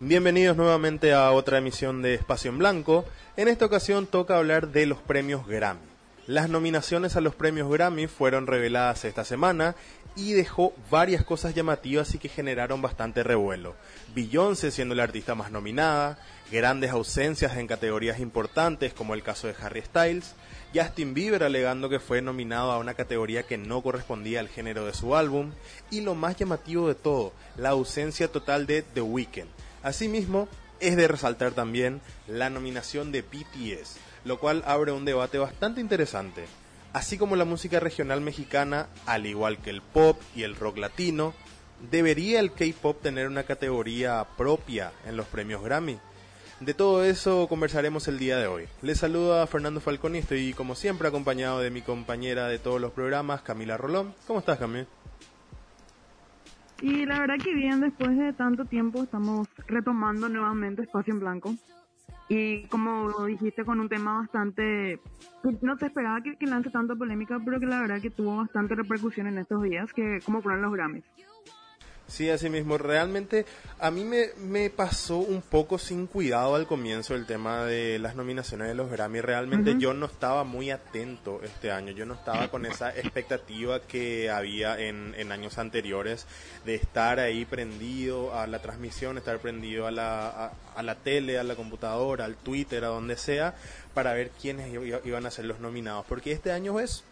Bienvenidos nuevamente a otra emisión de Espacio en Blanco. En esta ocasión toca hablar de los premios Grammy. Las nominaciones a los premios Grammy fueron reveladas esta semana y dejó varias cosas llamativas y que generaron bastante revuelo. Beyoncé siendo la artista más nominada, grandes ausencias en categorías importantes como el caso de Harry Styles, Justin Bieber alegando que fue nominado a una categoría que no correspondía al género de su álbum y lo más llamativo de todo, la ausencia total de The Weeknd. Asimismo, es de resaltar también la nominación de BTS, lo cual abre un debate bastante interesante. Así como la música regional mexicana, al igual que el pop y el rock latino, ¿debería el K-pop tener una categoría propia en los premios Grammy? De todo eso conversaremos el día de hoy. Les saludo a Fernando Falcón y estoy como siempre acompañado de mi compañera de todos los programas, Camila Rolón. ¿Cómo estás, Camila? Y la verdad que bien, después de tanto tiempo estamos retomando nuevamente Espacio en Blanco. Y como dijiste, con un tema bastante... No se esperaba que, que lance tanta polémica, pero que la verdad que tuvo bastante repercusión en estos días, que como fueron los Grammys. Sí, así mismo. Realmente a mí me, me, pasó un poco sin cuidado al comienzo el tema de las nominaciones de los Grammy. Realmente yo no estaba muy atento este año. Yo no estaba con esa expectativa que había en, en años anteriores de estar ahí prendido a la transmisión, estar prendido a la, a, a la tele, a la computadora, al Twitter, a donde sea, para ver quiénes iban a ser los nominados. Porque este año es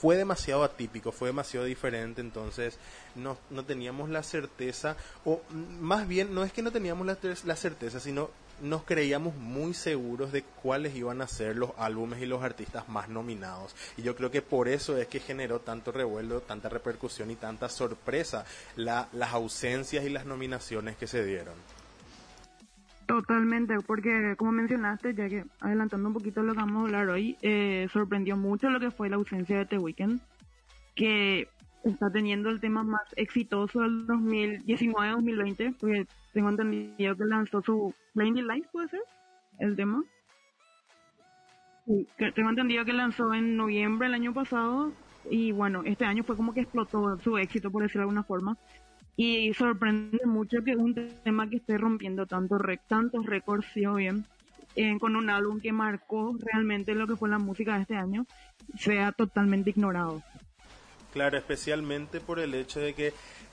fue demasiado atípico, fue demasiado diferente, entonces no, no teníamos la certeza, o más bien no es que no teníamos la, la certeza, sino nos creíamos muy seguros de cuáles iban a ser los álbumes y los artistas más nominados. Y yo creo que por eso es que generó tanto revuelo, tanta repercusión y tanta sorpresa la, las ausencias y las nominaciones que se dieron. Totalmente, porque como mencionaste, ya que adelantando un poquito lo que vamos a hablar hoy, eh, sorprendió mucho lo que fue la ausencia de The Weeknd, que está teniendo el tema más exitoso del 2019-2020, porque tengo entendido que lanzó su Blinding Lights, ¿puede ser? El tema. Que tengo entendido que lanzó en noviembre del año pasado y bueno, este año fue como que explotó su éxito, por decirlo de alguna forma. Y sorprende mucho que un tema que esté rompiendo tanto tantos récords, sí o bien, eh, con un álbum que marcó realmente lo que fue la música de este año, sea totalmente ignorado. Claro, especialmente por el hecho de que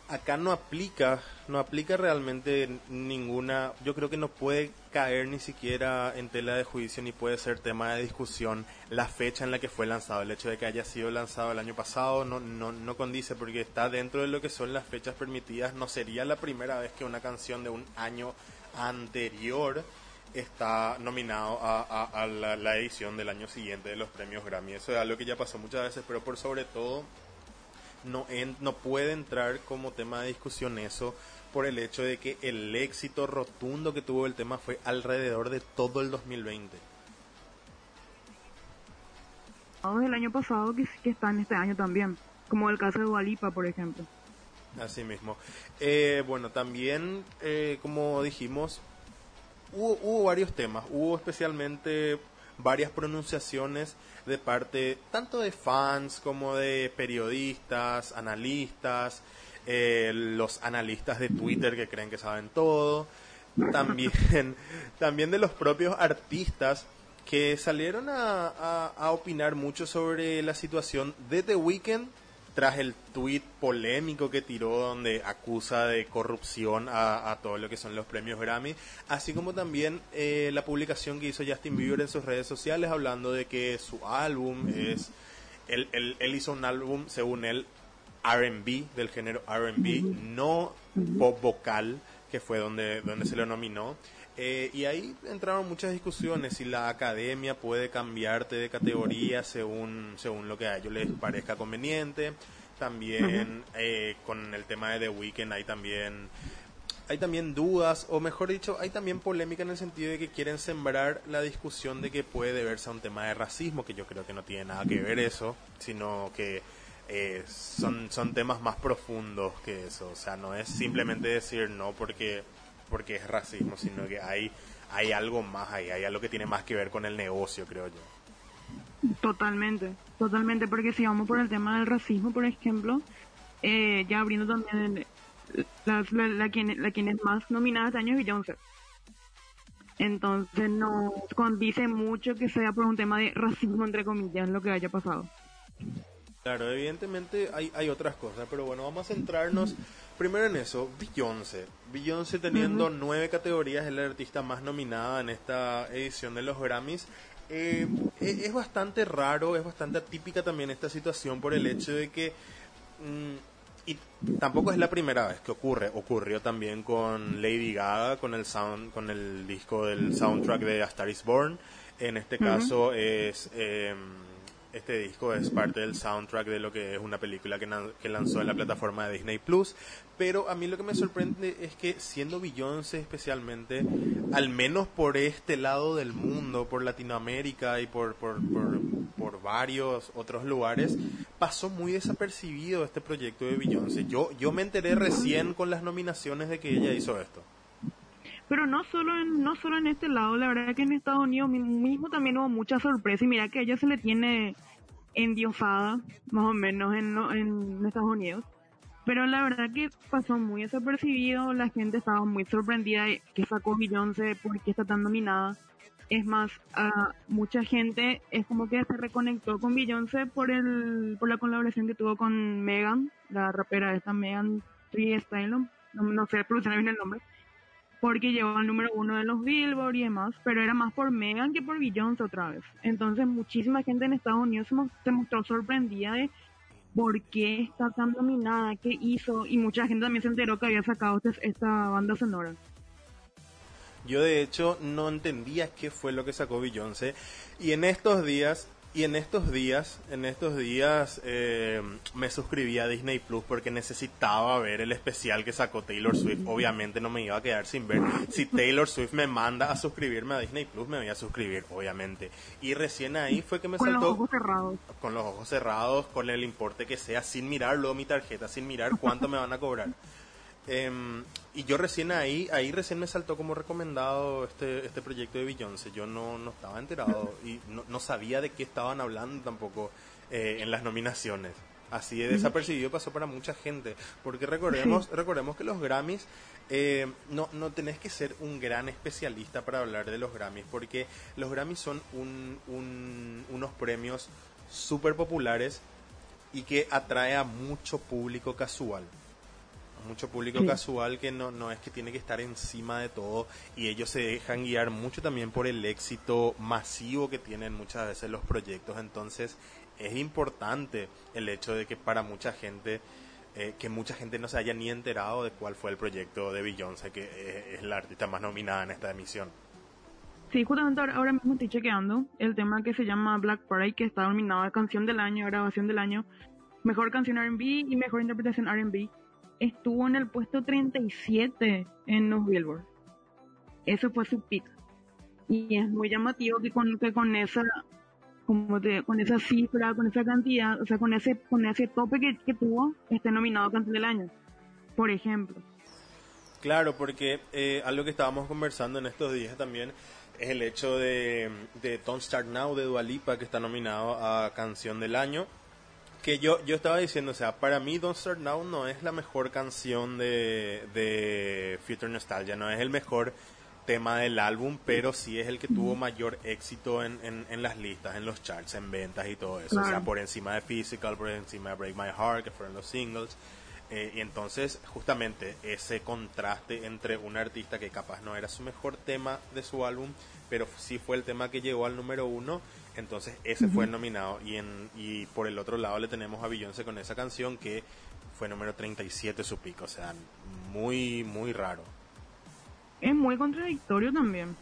acá no aplica, no aplica realmente ninguna, yo creo que no puede caer ni siquiera en tela de juicio ni puede ser tema de discusión la fecha en la que fue lanzado. El hecho de que haya sido lanzado el año pasado no, condice porque está dentro de lo que son las fechas permitidas. No sería la primera vez que una canción de un año anterior está nominado a, a, la, la edición del año siguiente de los premios Grammy. Eso es algo que ya pasó muchas veces, pero por sobre todo no, no puede entrar como tema de discusión eso por el hecho de que el éxito rotundo que tuvo el tema fue alrededor de todo el 2020. El año pasado que, que está en este año también, como el caso de Dualipa, por ejemplo. Así mismo. Eh, bueno, también, eh, como dijimos, hubo, hubo varios temas. Hubo especialmente varias pronunciaciones de parte tanto de fans como de periodistas, analistas, eh, los analistas de Twitter que creen que saben todo, también, también de los propios artistas que salieron a, a, opinar mucho sobre la situación de The Weeknd tras el tuit polémico que tiró donde acusa de corrupción a, a, todo lo que son los premios Grammy, así como también eh, la publicación que hizo Justin Bieber en sus redes sociales hablando de que su álbum es, él, él, él hizo un álbum según él RB, del género RB, no pop vocal, que fue donde, donde se lo nominó. Eh, y ahí entraron muchas discusiones si la academia puede cambiarte de categoría según, según lo que a ellos les parezca conveniente. También eh, con el tema de The Weeknd hay también hay también dudas, o mejor dicho, hay también polémica en el sentido de que quieren sembrar la discusión de que puede deberse a un tema de racismo, que yo creo que no tiene nada que ver eso, sino que eh, son, son temas más profundos que eso. O sea, no es simplemente decir no porque porque es racismo, sino que hay, hay algo más ahí, hay algo que tiene más que ver con el negocio, creo yo. Totalmente, totalmente, porque si vamos por el tema del racismo, por ejemplo, eh, ya abriendo también la, la, quien, la quien es más nominada este año es Beyoncé. Entonces no condice mucho que sea por un tema de racismo, entre comillas, lo que haya pasado. Claro, evidentemente hay, hay otras cosas, pero bueno, vamos a centrarnos primero en eso. Beyoncé. Beyoncé teniendo nueve categorías, es la artista más nominada en esta edición de los Grammys. Eh, e, es bastante raro, es bastante atípica también esta situación por el hecho de que... Mm, y tampoco es la primera vez que ocurre, ocurrió también con Lady Gaga, con el sound, con el disco del soundtrack de A Star Is Born. En este caso es eh, este disco es parte del soundtrack de lo que es una película que, lanzó en la plataforma de Disney Plus. Pero a mí lo que me sorprende es que siendo Beyoncé especialmente, al menos por este lado del mundo, por Latinoamérica y por, por, por, varios otros lugares, pasó muy desapercibido este proyecto de Beyoncé. Yo, yo me enteré recién con las nominaciones de que ella hizo esto pero no solo en no solo en este lado la verdad que en Estados Unidos mismo también hubo mucha sorpresa y mira que a ella se le tiene endiosada más o menos en, en Estados Unidos. Pero la verdad que pasó muy desapercibido la gente estaba muy sorprendida que sacó Beyoncé porque está tan dominada es más a mucha gente es como que se reconectó con Beyoncé por el por la colaboración que tuvo con Megan la rapera esta Megan Thee Stallion no, no sé pronunciar bien el nombre porque llegó al número uno de los Billboard y demás, pero era más por Megan que por Beyoncé otra vez. Entonces muchísima gente en Estados Unidos se, mostró sorprendida de por qué está tan dominada, qué hizo, y mucha gente también se enteró que había sacado este, esta banda sonora. Yo de hecho no entendía qué fue lo que sacó Beyoncé y en estos días y en estos días, en estos días eh, me suscribí a Disney Plus porque necesitaba ver el especial que sacó Taylor Swift. Obviamente no me iba a quedar sin ver. Si Taylor Swift me manda a suscribirme a Disney Plus, me voy a suscribir, obviamente. Y recién ahí fue que me con saltó. Con los ojos cerrados. Con los ojos cerrados, con el importe que sea, sin mirar luego mi tarjeta, sin mirar cuánto me van a cobrar. Em, y yo recién ahí, ahí recién me saltó como recomendado este, este proyecto de Beyoncé. Yo no, no estaba enterado y no, no sabía de qué estaban hablando tampoco eh, en las nominaciones. Así de desapercibido pasó para mucha gente. Porque recordemos, recordemos que los Grammys, eh, no, no tenés que ser un gran especialista para hablar de los Grammys. Porque los Grammys son un, un, unos premios súper populares y que atrae a mucho público casual mucho público casual que no, no es que tiene que estar encima de todo y ellos se dejan guiar mucho también por el éxito masivo que tienen muchas veces los proyectos. Entonces es importante el hecho de que para mucha gente, eh, que mucha gente no se haya ni enterado de cuál fue el proyecto de Beyoncé, que es, la artista más nominada en esta emisión. Sí, justamente ahora, mismo estoy chequeando el tema que se llama Black Parade, que está nominado a Canción del Año, Grabación del Año, Mejor Canción R&B y Mejor Interpretación R&B estuvo en el puesto 37 en los Billboard. Eso fue su pick. Y es muy llamativo que con, que con esa como con esa cifra, con esa cantidad, o sea, con ese, con ese tope que, que tuvo, esté nominado Canción del Año, por ejemplo. Claro, porque eh, algo que estábamos conversando en estos días también es el hecho de, de Don't Start Now de Dualipa, que está nominado a Canción del Año que yo, yo estaba diciendo, o sea, para mí Don't Start Now no es la mejor canción de, de Future Nostalgia, no es el mejor tema del álbum, pero sí es el que tuvo mayor éxito en, en, las listas, en los charts, en ventas y todo eso. O sea, por encima de Physical, por encima de Break My Heart, que fueron los singles. Eh, y entonces, justamente, ese contraste entre un artista que capaz no era su mejor tema de su álbum, pero sí fue el tema que llegó al número uno, entonces ese fue nominado. Y, en, y por el otro lado le tenemos a Beyoncé con esa canción que fue número 37 su pico, o sea, muy, muy raro. Es muy contradictorio también.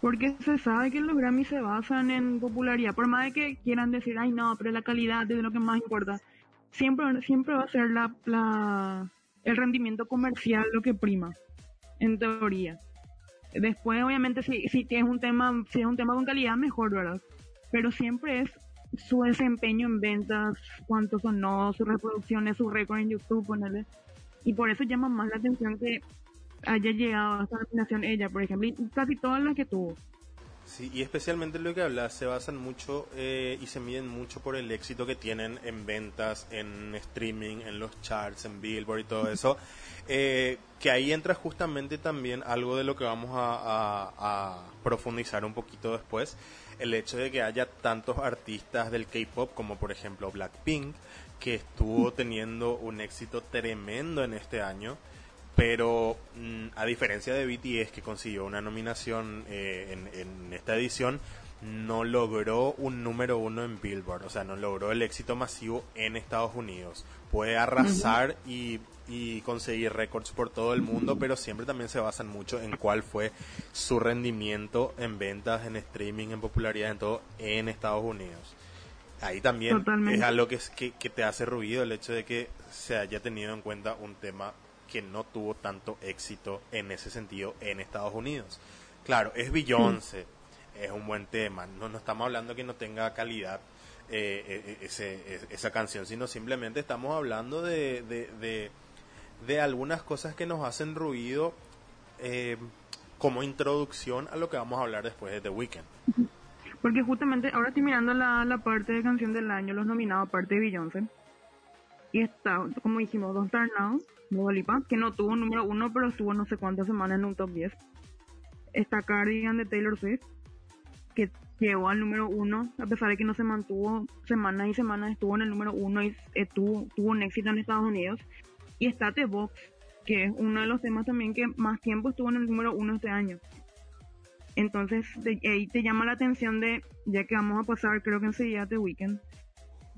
Porque se sabe que los Grammy se basan en popularidad, por más de que quieran decir, ay no, pero la calidad es lo que más importa siempre, siempre va a ser la, la, el rendimiento comercial lo que prima, en teoría. Después, obviamente, si, si es un tema, si es un tema con calidad, mejor, ¿verdad? Pero siempre es su desempeño en ventas, cuántos son no, sus reproducciones, su récord en YouTube, ponerle. Y por eso llama más la atención que haya llegado a esta nominación ella, por ejemplo, y casi todas las que tuvo. Sí, y especialmente lo que hablas, se basan mucho eh, y se miden mucho por el éxito que tienen en ventas, en streaming, en los charts, en Billboard y todo eso. Eh, que ahí entra justamente también algo de lo que vamos a, profundizar un poquito después, el hecho de que haya tantos artistas del K-Pop como por ejemplo Blackpink, que estuvo teniendo un éxito tremendo en este año pero mm, a diferencia de BTS que consiguió una nominación eh, en, esta edición, no logró un número uno en Billboard, o sea, no logró el éxito masivo en Estados Unidos. Puede arrasar y, y, conseguir récords por todo el mundo, pero siempre también se basan mucho en cuál fue su rendimiento en ventas, en streaming, en popularidad, en todo en Estados Unidos. Ahí también es algo que, que, que te hace ruido el hecho de que se haya tenido en cuenta un tema que no tuvo tanto éxito en ese sentido en Estados Unidos. Claro, es Beyoncé, es un buen tema, no, no estamos hablando que no tenga calidad eh, eh, ese, esa canción, sino simplemente estamos hablando de, de, de, algunas cosas que nos hacen ruido eh, como introducción a lo que vamos a hablar después de The Weeknd. Porque justamente ahora estoy mirando la, la parte de canción del año, los nominados, aparte de Beyoncé. Y está, como dijimos, Don't Start Now, que no tuvo número uno, pero estuvo no sé cuántas semanas en un top 10. Está Cardigan de Taylor Swift, que llegó al número uno, a pesar de que no se mantuvo semanas y semanas, estuvo en el número uno y eh, tuvo, un éxito en Estados Unidos. Y está The Box, que es uno de los temas también que más tiempo estuvo en el número uno este año. Entonces, ahí te llama la atención de, ya que vamos a pasar, creo que enseguida The Weekend,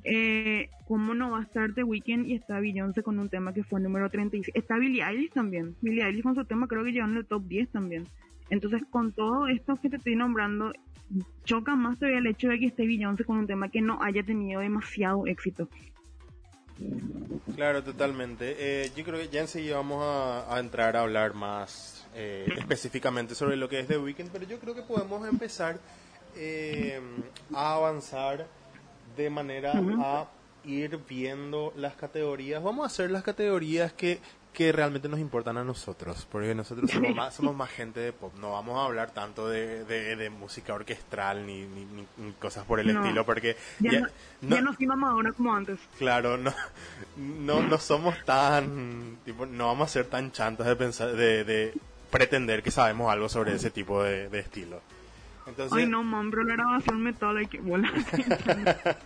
eh, ¿Cómo no va a estar The Weeknd y está Beyoncé con un tema que fue número 36? Está Billie Eilish también. Billie Eilish con su tema creo que llegó en el top 10 también. Entonces, con todo esto que te estoy nombrando, choca más todavía el hecho de que esté Beyoncé con un tema que no haya tenido demasiado éxito. Claro, totalmente. Eh, yo creo que ya enseguida vamos a, entrar a hablar más eh, específicamente sobre lo que es The Weeknd, pero yo creo que podemos empezar eh, a avanzar de manera a ir viendo las categorías. Vamos a hacer las categorías que, que realmente nos importan a nosotros, porque nosotros somos más, somos más gente de pop. No vamos a hablar tanto de, de, música orquestral ni, ni, cosas por el estilo, porque ya, no, nos ahora como antes. Claro, no, no, no somos tan, tipo, no vamos a ser tan chantos de pensar, de, de pretender que sabemos algo sobre ese tipo de, de estilo. Ay, no, man, pero la grabación metal hay que volar.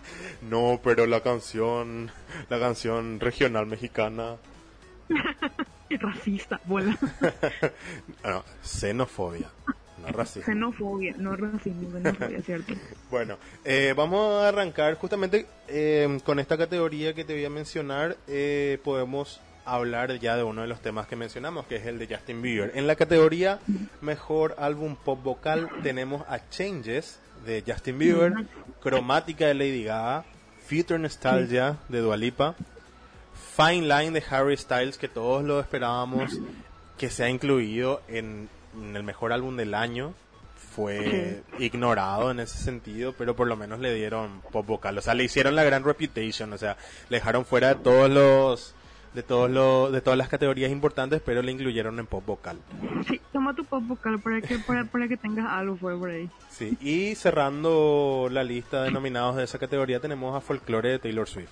no, pero la canción, la canción regional mexicana. racista, vuela. no, xenofobia. No racismo. Xenofobia, no racismo, xenofobia, cierto. bueno, eh, vamos a arrancar justamente eh, con esta categoría que te voy a mencionar. Eh, podemos hablar ya de uno de los temas que mencionamos, que es el de Justin Bieber. En la categoría Mejor Álbum Pop Vocal tenemos a Changes de Justin Bieber, Cromática de Lady Gaga, Future Nostalgia de Dualipa, Fine Line de Harry Styles, que todos lo esperábamos que sea incluido en, el mejor álbum del año. Fue ignorado en ese sentido, pero por lo menos le dieron pop vocal. O sea, le hicieron la gran reputation. O sea, le dejaron fuera de todos los de todos los de todas las categorías importantes, pero le incluyeron en pop vocal. Sí, toma tu pop vocal para que para, para que tengas algo por ahí. Sí, y cerrando la lista de nominados de esa categoría tenemos a Folklore de Taylor Swift.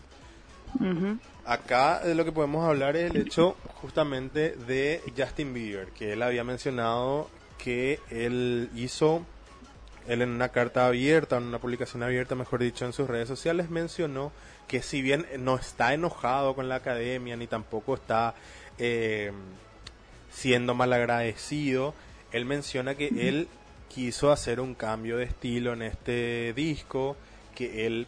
Acá de lo que podemos hablar es el hecho justamente de Justin Bieber, que él había mencionado que él hizo, él en una carta abierta, en una publicación abierta, mejor dicho, en sus redes sociales, mencionó que si bien no está enojado con la academia ni tampoco está eh, siendo malagradecido, él menciona que él quiso hacer un cambio de estilo en este disco, que él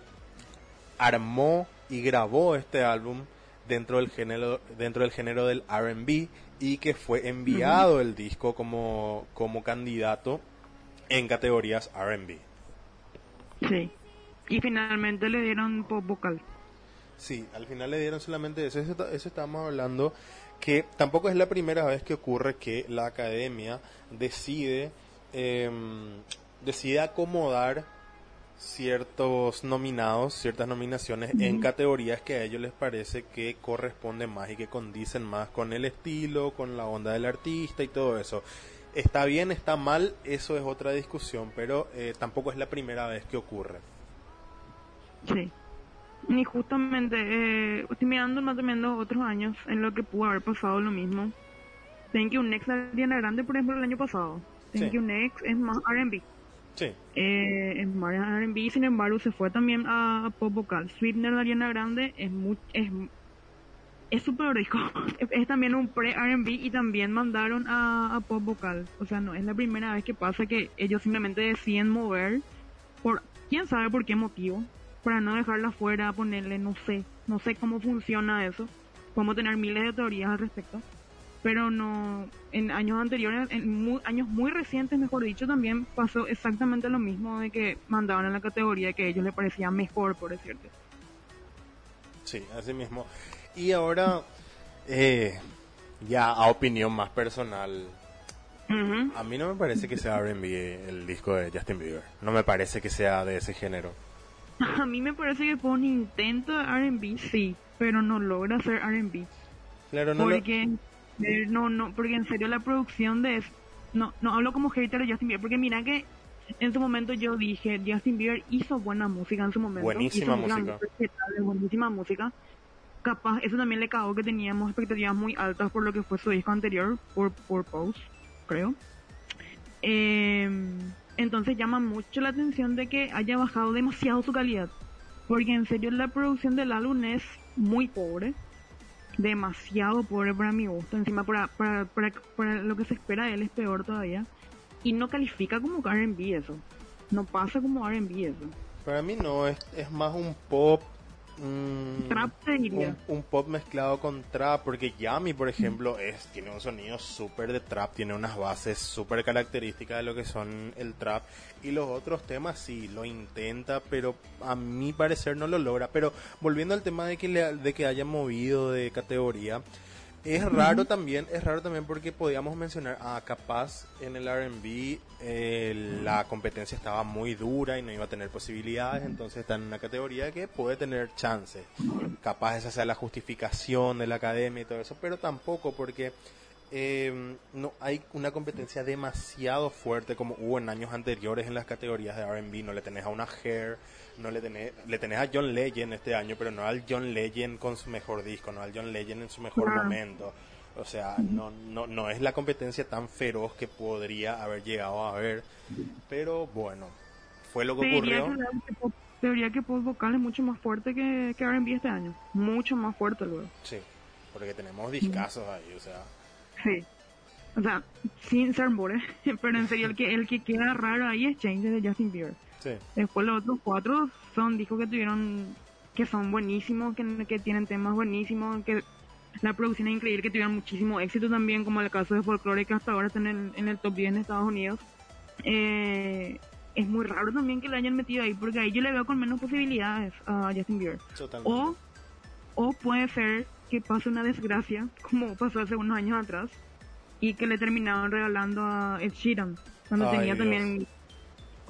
armó y grabó este álbum dentro del género dentro del género del R&B y que fue enviado el disco como como candidato en categorías R&B. Sí. Y finalmente le dieron pop vocal. Sí, al final le dieron solamente eso. Eso, eso estamos hablando que tampoco es la primera vez que ocurre que la academia decide em, decide acomodar ciertos nominados, ciertas nominaciones en categorías que a ellos les parece que corresponden más y que condicen más con el estilo, con la onda del artista y todo eso. Está bien, está mal, eso es otra discusión, pero eh, tampoco es la primera vez que ocurre. Sí. Ni justamente, eh, estoy mirando más o menos otros años en lo que pudo haber pasado lo mismo. Thank You Next Ariana Grande, por ejemplo, el año pasado. Thank Sí. You Next es más R&B. Sí, Eh, es más R&B, sin embargo, se fue también a, pop vocal. Sweetener de Ariana Grande es muy, es es súper rico. Es, es también un pre-R&B y también mandaron a, a pop vocal. O sea, no es la primera vez que pasa que ellos simplemente deciden mover por quién sabe por qué motivo para no dejarla fuera, ponerle, no sé, no sé cómo funciona eso. Podemos tener miles de teorías al respecto. Pero no, en años anteriores, en muy- años muy recientes, mejor dicho, también pasó exactamente lo mismo de que mandaban a la categoría que a ellos les parecía mejor, por decirte. sí, así mismo. Y ahora, eh, ya a opinión más personal, a mí no me parece que sea R&B el disco de Justin Bieber. No me parece que sea de ese género. A mí me parece que fue un intento de R&B, sí, pero no logra ser R&B. Claro, no porque no no porque en serio la producción de es- no no hablo como hater de Justin Bieber porque mira que en su momento yo dije Justin Bieber hizo buena música en su momento Buenísima hizo música. buenísima música. Capaz eso también le cagó que teníamos expectativas muy altas por lo que fue su disco anterior por por Pose creo. Eh, entonces llama mucho la atención de que haya bajado demasiado su calidad porque en serio la producción del álbum es muy pobre demasiado pobre para mi gusto. Encima, para, para, para, para lo que se espera de él es peor todavía. Y no califica como RB eso. No pasa como RB eso. Para mí no, es, es más un pop... mm, Trap un, un pop mezclado con trap, porque Yami, por ejemplo, es tiene un sonido súper de trap, tiene unas bases súper características de lo que son el trap, y los otros temas sí, lo intenta, pero a mi parecer no lo logra. Pero volviendo al tema de que, le- de que haya movido de categoría, es raro también, es raro también porque podíamos mencionar, ah, capaz en el R&B eh, la competencia estaba muy dura y no iba a tener posibilidades, entonces está en una categoría que puede tener chance. Capaz esa sea la justificación de la academia y todo eso, pero tampoco porque eh, no hay una competencia demasiado fuerte como hubo en años anteriores en las categorías de R&B. No le tenés a una Hair, no le tenés, le tenés a John Legend este año, pero no al John Legend con su mejor disco, no al John Legend en su mejor momento. O sea, no, no, no es la competencia tan feroz que podría haber llegado a haber. Pero bueno, fue lo que ocurrió. que, que pop, te diría que pop vocal es mucho más fuerte que, que R&B este año. Mucho más fuerte luego. Sí, porque tenemos discazos ahí, o sea. Sí. O sea, sin ser more, pero en serio el que el que queda raro ahí es Change de Justin Bieber. Sí. Después los otros cuatro son discos que tuvieron, que son buenísimos, que, que tienen temas buenísimos, que la producción es increíble, que tuvieron muchísimo éxito también, como el caso de Folklore, que hasta ahora está en el, en el top 10 en Estados Unidos. Eh, es muy raro también que lo hayan metido ahí, porque ahí yo le veo con menos posibilidades a Justin Bieber. Totalmente. O, o puede ser que pase una desgracia, como pasó hace unos años atrás, y que le terminaron regalando a Ed Sheeran, cuando Ay, tenía Dios. también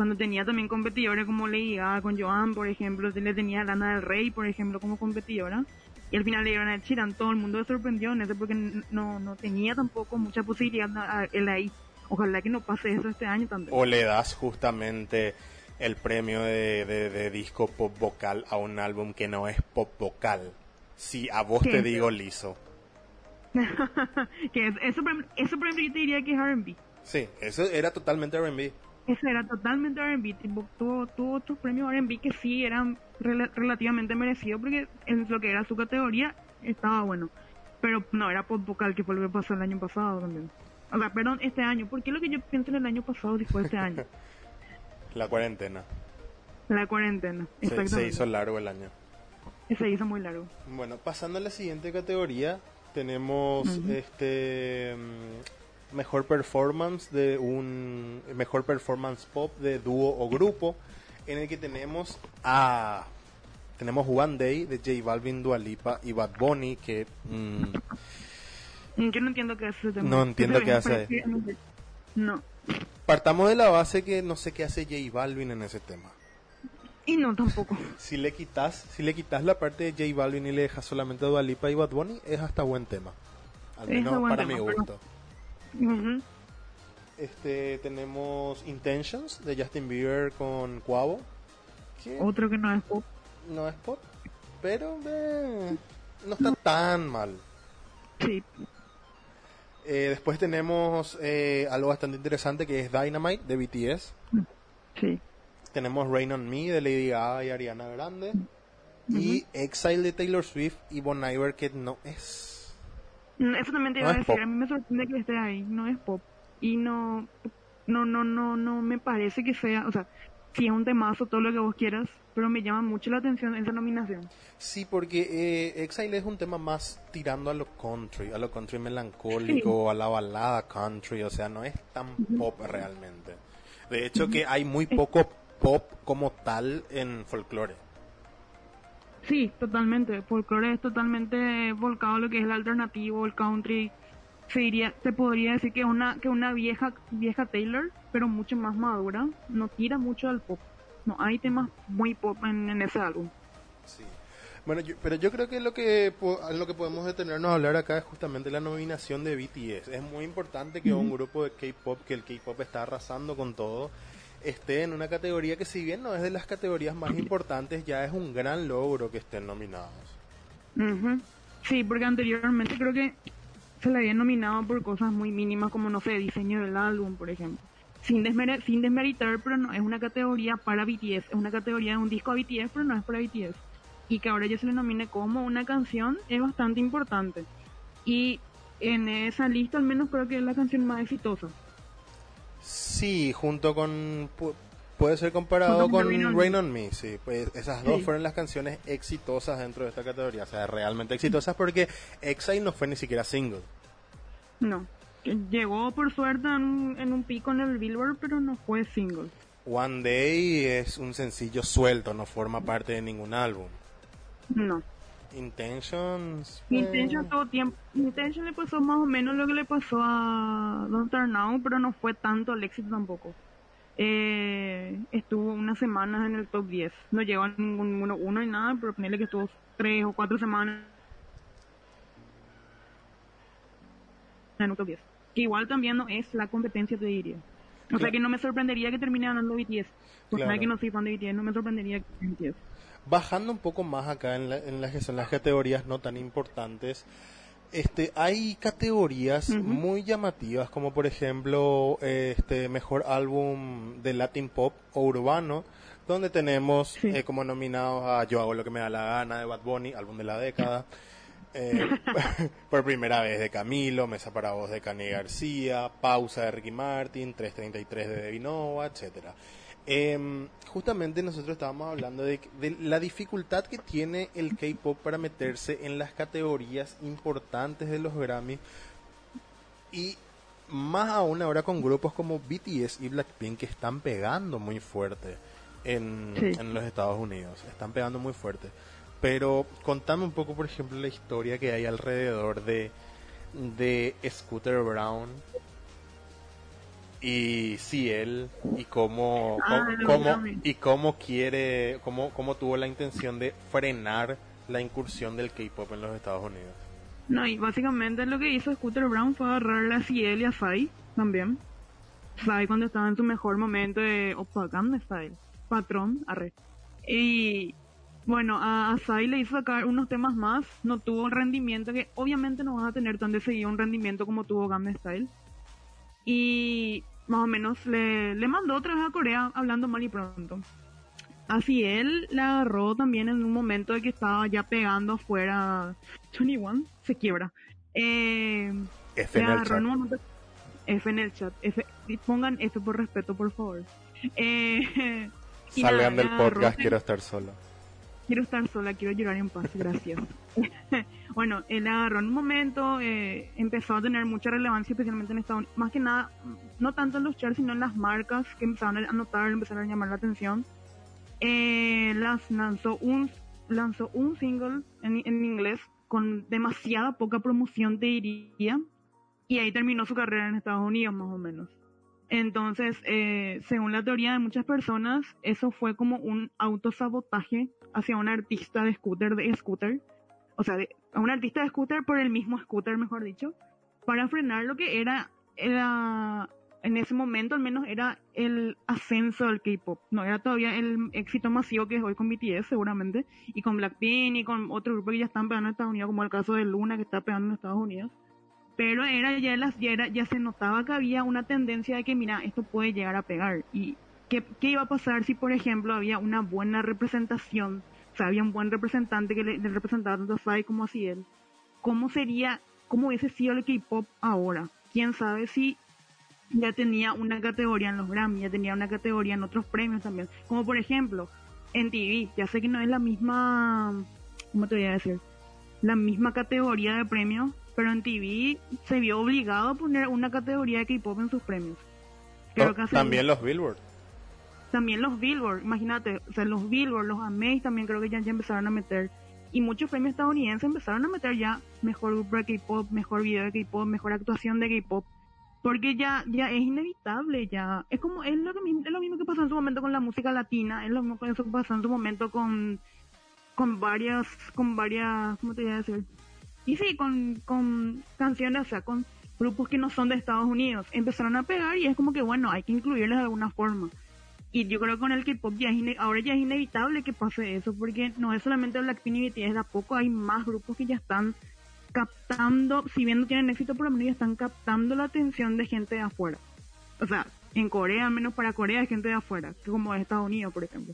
cuando tenía también competidores como Gaga con Joan, por ejemplo, le tenía a Lana del Rey, por ejemplo, como competidora, y al final le dieron a Ed Sheeran, todo el mundo se sorprendió en eso porque no, no tenía tampoco mucha posibilidad a- él ahí. Ojalá que no pase eso este año también. o le das justamente el premio de, de- de disco pop vocal a un álbum que no es pop vocal. Si a vos te digo liso. que es- eso, eso por ejemplo yo te diría que es R&B. Sí, eso era totalmente R&B. Ese era totalmente R&B, tipo, tuvo, tuvo otros premios R&B que sí eran rela- relativamente merecidos porque en lo que era su categoría estaba bueno. Pero no, era pop vocal que fue lo que pasó el año pasado también. O sea, perdón, este año. ¿Por qué lo que yo pienso en el año pasado después de este año? La cuarentena. La cuarentena, Se, se hizo largo el año. Se hizo muy largo. Bueno, pasando a la siguiente categoría, tenemos este mejor performance de un mejor performance pop de dúo o grupo, en el que tenemos a tenemos One Day de J Balvin, Dua Lipa y Bad Bunny que mm, Mm, Yo no entiendo qué hace tema. No entiendo qué hace. No. partamos de la base que no sé qué hace J Balvin en ese tema. Y no tampoco. Si le quitas, si le quitas la parte de J Balvin y le dejas solamente a Dua Lipa y Bad Bunny, es hasta buen tema. Al menos para tema, mi pero- Ujú. Este, tenemos Intentions de Justin Bieber con Quavo. Otro que no es pop. No es pop, pero eh, no está tan mal. Sí. Eh, después tenemos eh, algo bastante interesante que es Dynamite de BTS. Sí. Tenemos Rain on Me de Lady Gaga y Ariana Grande. Y Exile de Taylor Swift y Bon Iver que no es. Eso también te iba a decir. A mí me sorprende que esté ahí. No es pop. Y no. No, no, no, no me parece que sea. O sea, sí es un temazo, todo lo que vos quieras, pero me llama mucho la atención esa nominación. Sí, porque eh, Exile es un tema más tirando a lo country, a lo country melancólico, a la balada country, o sea, no es tan pop realmente. De hecho, que hay muy poco pop como tal en folclore. Sí, totalmente. Folclore es totalmente volcado a lo que es el alternativo, el country. Se, diría, se podría decir que una que una vieja vieja Taylor pero mucho más madura, no tira mucho al pop. No hay temas muy pop en, ese álbum. Sí. Bueno, pero yo creo que lo que lo que podemos detenernos a hablar acá es justamente la nominación de BTS. Es muy importante que un grupo de K-pop, que el K-pop está arrasando con todo, esté en una categoría que si bien no es de las categorías más importantes, ya es un gran logro que estén nominados. Sí, porque anteriormente creo que se le habían nominado por cosas muy mínimas como, no sé, diseño del álbum, por ejemplo sin, sin desmeritar, pero no es una categoría para BTS, es una categoría de un disco a BTS, pero no es para BTS. Y que ahora ya se le nomine como una canción es bastante importante. Y en esa lista al menos creo que es la canción más exitosa. Sí, junto con... Puede ser comparado con, Rain, on Me, sí. Pues esas dos fueron las canciones exitosas dentro de esta categoría. O sea, realmente exitosas porque Exile no fue ni siquiera single. No llegó por suerte en un, pico en el Billboard, pero no fue single. One Day es un sencillo suelto, no forma parte de ningún álbum. No. Intentions. Intentions todo tiempo. Intentions le pasó más o menos lo que le pasó a Don't Turn Now, pero no fue tanto el éxito tampoco. Eh, estuvo unas semanas en el top 10. No llegó a ningún uno, uno y nada, pero ponerle que estuvo tres o cuatro semanas en el top 10 que igual también no es la competencia, te diría. O sea que no me sorprendería que termine ganando BTS. Por que no soy fan de BTS, no me sorprendería que BTS. Bajando un poco más acá en, en las que son las categorías no tan importantes, este, hay categorías muy llamativas, como por ejemplo, este, mejor álbum de Latin Pop o urbano, donde tenemos eh, como nominados a Yo hago lo que me da la gana de Bad Bunny, álbum de la década. Eh, por primera vez de Camilo, Mesa para Voz de Cani García, Pausa de Ricky Martin, 333 de Devinova, etcétera. Em, justamente nosotros estábamos hablando de, la dificultad que tiene el K-pop para meterse en las categorías importantes de los Grammy y más aún ahora con grupos como BTS y Blackpink que están pegando muy fuerte en, en los Estados Unidos, están pegando muy fuerte. Pero contame un poco, por ejemplo, la historia que hay alrededor de, de Scooter Brown y Ciel y cómo, ah, cómo, y cómo quiere, cómo, cómo tuvo la intención de frenar la incursión del K-pop en los Estados Unidos. No, y básicamente lo que hizo Scooter Brown fue agarrar a Ciel y a Sai también. Sai cuando estaba en su mejor momento de Opa Style, patrón, arre. Y bueno, a Asai le hizo sacar unos temas más, no tuvo el rendimiento que obviamente no vas a tener tan de seguido un rendimiento como tuvo Gangnam Style. Y más o menos le, le mandó otra vez a Corea hablando mal y pronto. Así él la agarró también en un momento de que estaba ya pegando afuera 21, se quiebra. Eh, F en el chat. F en el chat. pongan F por respeto, por favor. Eh, Salgan del podcast, quiero estar solo quiero estar sola, quiero llorar en paz, gracias. bueno, él agarró en un momento, eh, empezó a tener mucha relevancia, especialmente en Estados Unidos, más que nada, no tanto en los charts, sino en las marcas que empezaron a notar, empezaron a llamar la atención. Eh, las lanzó un, lanzó un single en, en inglés con demasiada poca promoción, te diría, y ahí terminó su carrera en Estados Unidos, más o menos. Entonces, eh, según la teoría de muchas personas, eso fue como un autosabotaje hacia un artista de scooter, de scooter, o sea, a un artista de scooter por el mismo scooter, mejor dicho, para frenar lo que era, era en ese momento al menos era el ascenso del K-pop. No era todavía el éxito masivo que es hoy con BTS, seguramente, y con Blackpink y con otro grupo que ya están pegando en Estados Unidos, como el caso de Luna que está pegando en Estados Unidos. Pero era ya, las, ya, era, ya se notaba que había una tendencia de que, mira, esto puede llegar a pegar. ¿Y qué, qué iba a pasar si, por ejemplo, había una buena representación? O sea, había un buen representante que le, le representaba tanto a Sai como a Ciel. ¿Cómo sería, cómo hubiese sido el K-pop ahora? quién sabe si ya tenía una categoría en los Grammy, ya tenía una categoría en otros premios también. Como por ejemplo, en TV, ya sé que no es la misma, ¿cómo te voy a decir? La misma categoría de premios, pero en TV se vio obligado a poner una categoría de K-pop en sus premios. Creo que también los Billboard. También los Billboard, imagínate, o sea, los Billboard, los AMAs también creo que ya, ya empezaron a meter. Y muchos premios estadounidenses empezaron a meter ya mejor grupo de K-pop, mejor video de K-pop, mejor actuación de K-pop porque ya ya es inevitable ya es como es lo que es lo mismo que pasó en su momento con la música latina es lo mismo que pasó en su momento con con varias con varias cómo te voy a decir y sí con con canciones o sea con grupos que no son de Estados Unidos empezaron a pegar y es como que bueno hay que incluirles de alguna forma y yo creo que con el K-pop ya es ahora ya es inevitable que pase eso porque no es solamente Blackpink y BTS de a poco hay más grupos que ya están captando, si bien no tienen éxito, por lo menos están captando la atención de gente de afuera. O sea, en Corea, menos para Corea, hay gente de afuera, como de Estados Unidos, por ejemplo.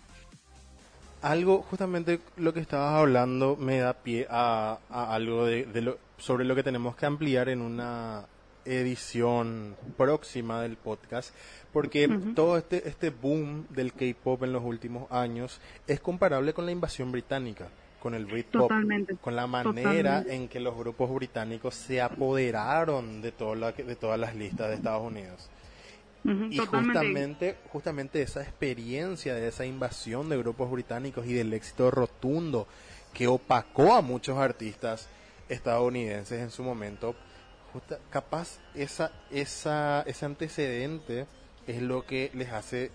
Algo, justamente lo que estabas hablando, me da pie a, algo de, lo, sobre lo que tenemos que ampliar en una edición próxima del podcast, porque todo este, este boom del K-pop en los últimos años es comparable con la invasión británica con el Britpop, con la manera en que los grupos británicos se apoderaron de, todo de todas las listas de Estados Unidos. Y justamente, justamente esa experiencia de esa invasión de grupos británicos y del éxito rotundo que opacó a muchos artistas estadounidenses en su momento, capaz esa, esa, ese antecedente es lo que les hace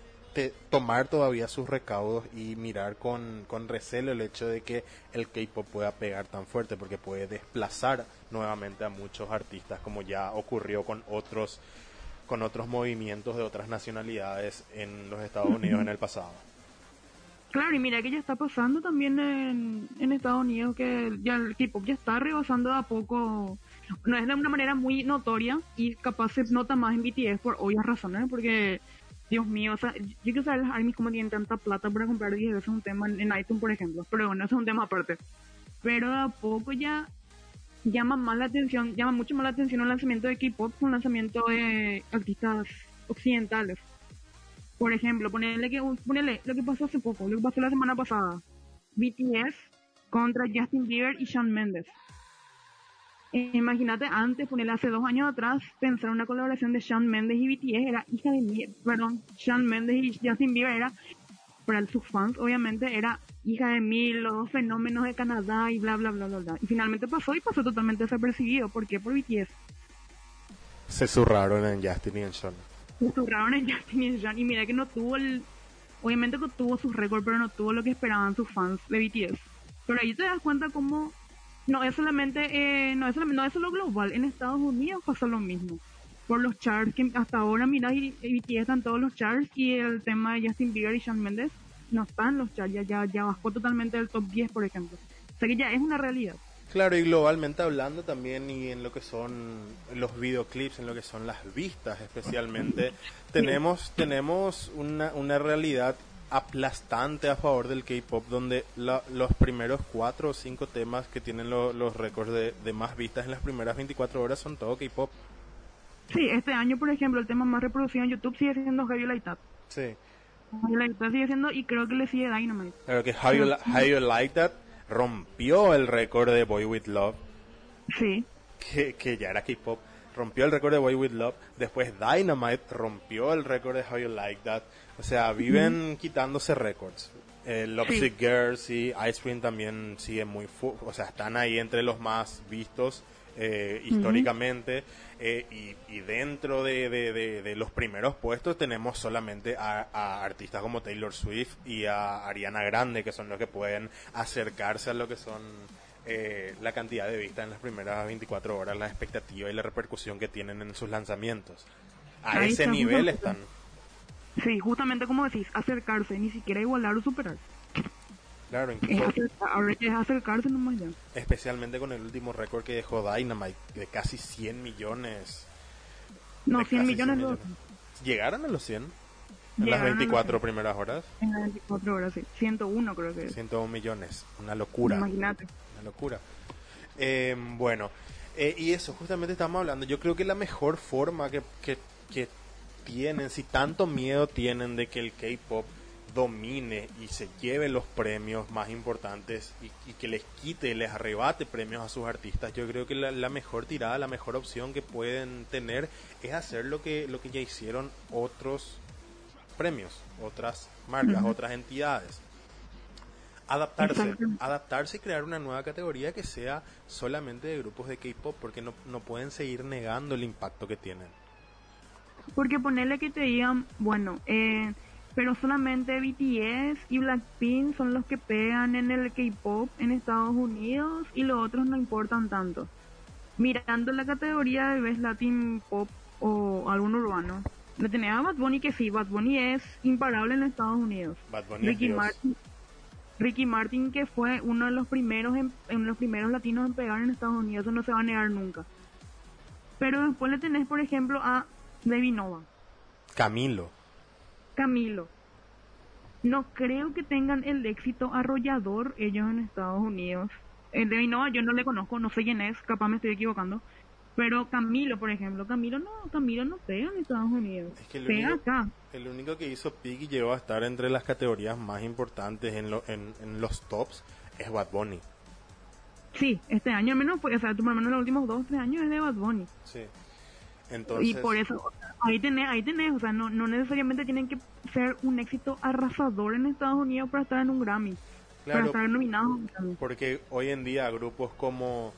tomar todavía sus recaudos y mirar con, con recelo el hecho de que el K-pop pueda pegar tan fuerte porque puede desplazar nuevamente a muchos artistas como ya ocurrió con otros con otros movimientos de otras nacionalidades en los Estados Unidos en el pasado. Claro, y mira que ya está pasando también en, en Estados Unidos que ya el K-pop ya está rebasando a poco, no es de una manera muy notoria y capaz se nota más en BTS por obvias razones, porque Dios mío, o sea, yo quiero saber las ARMYs cómo tienen tanta plata para comprar 10 veces un tema en, iTunes, por ejemplo. Pero bueno, eso es un tema aparte. Pero a poco ya llama más la atención, llama mucho más la atención el lanzamiento de K-pop que un lanzamiento de artistas occidentales. Por ejemplo, ponerle que ponerle lo que pasó hace poco, lo que pasó la semana pasada. BTS contra Justin Bieber y Shawn Mendes. Imagínate antes, ponerle hace dos años atrás, pensar una colaboración de Shawn Mendes y BTS era hija de, perdón, Shawn Mendes y Justin Bieber era, para sus fans obviamente, era hija de mil, los fenómenos de Canadá y bla bla bla bla bla. Y finalmente pasó y pasó totalmente desapercibido. ¿Por qué? Por BTS. Se zurraron en Justin y en Shawn. Se zurraron en Justin y en Shawn. Y mira que no tuvo el, obviamente que tuvo sus récords, pero no tuvo lo que esperaban sus fans de BTS. Pero ahí te das cuenta cómo no es solamente, eh, no es solamente, no es solo global, en Estados Unidos pasa lo mismo. Por los charts que hasta ahora, mira, y, BTS están todos los charts y el tema de Justin Bieber y Shawn Mendes no están los charts, ya, ya, bajó totalmente del top 10, por ejemplo. O sea que ya es una realidad. Claro, y globalmente hablando también y en lo que son los videoclips, en lo que son las vistas especialmente, tenemos, tenemos una, una realidad aplastante a favor del K-pop, donde los primeros cuatro o cinco temas que tienen los récords de, más vistas en las primeras 24 horas son todo K-pop. Sí, este año, por ejemplo, el tema más reproducido en YouTube sigue siendo How You Like That. Sí. How You Like That sigue siendo, y creo que le sigue Dynamite. Pero que How You, Like That rompió el récord de Boy With Love. Sí. Que, que ya era K-pop. Rompió el récord de Boy With Love. Después Dynamite rompió el récord de How You Like That. O sea, viven quitándose récords. Eh, Lovesick Girls y Ice Cream también siguen muy... O sea, están ahí entre los más vistos eh, históricamente. Eh, y, dentro de, los primeros puestos tenemos solamente a, artistas como Taylor Swift y a Ariana Grande, que son los que pueden acercarse a lo que son eh, la cantidad de vistas en las primeras 24 horas, la expectativa y la repercusión que tienen en sus lanzamientos. A Ahí ese está, nivel justamente. están. Sí, justamente como decís, acercarse, ni siquiera igualar o superar. Claro, Es incluso ahora es acercarse nomás ya. especialmente con el último récord que dejó Dynamite de casi 100 millones. No, de 100 casi millones no. ¿Llegaron a los 100? En las Llegaron a los 24 primeras horas. En las 24 horas, sí. 101 creo que es. 101 millones. Una locura. Imagínate. Una locura. Eh, bueno, eh, y eso, justamente estamos hablando. Yo creo que la mejor forma que, que, que tienen, si tanto miedo tienen de que el K-pop domine y se lleve los premios más importantes y, y que les quite, les arrebate premios a sus artistas, yo creo que la, la mejor tirada, la mejor opción que pueden tener es hacer lo que, lo que ya hicieron otros premios, otras marcas, otras entidades. Adaptarse, adaptarse y crear una nueva categoría que sea solamente de grupos de K-pop, porque no, no pueden seguir negando el impacto que tienen. Porque ponerle que te digan, bueno, eh, pero solamente BTS y Blackpink son los que pegan en el K-pop en Estados Unidos y los otros no importan tanto. Mirando la categoría de Best Latin Pop o algún urbano, le tenía a Bad Bunny que sí, Bad Bunny es imparable en Estados Unidos. Bad Bunny es Ricky Dios. Martin, Ricky Martin que fue uno de los primeros en, en los primeros latinos en pegar en Estados Unidos, eso no se va a negar nunca. Pero después le tenés, por ejemplo, a Debbie Nova, Camilo. Camilo. No creo que tengan el éxito arrollador ellos en Estados Unidos. El Debbie Nova yo no le conozco, no sé quién es, capaz me estoy equivocando. Pero Camilo, por ejemplo, Camilo no, Camilo no pega en Estados Unidos. Es que el pega único- acá. El único que hizo Pig y llegó a estar entre las categorías más importantes en, lo- en, en los tops es Bad Bunny. Sí, este año al menos, o sea, lo menos los últimos dos, tres años es de Bad Bunny. Sí. Entonces, y por eso, ahí tenés, ahí tenés, o sea, no, no necesariamente tienen que ser un éxito arrasador en Estados Unidos para estar en un Grammy, para estar nominados Grammy. porque hoy en día grupos como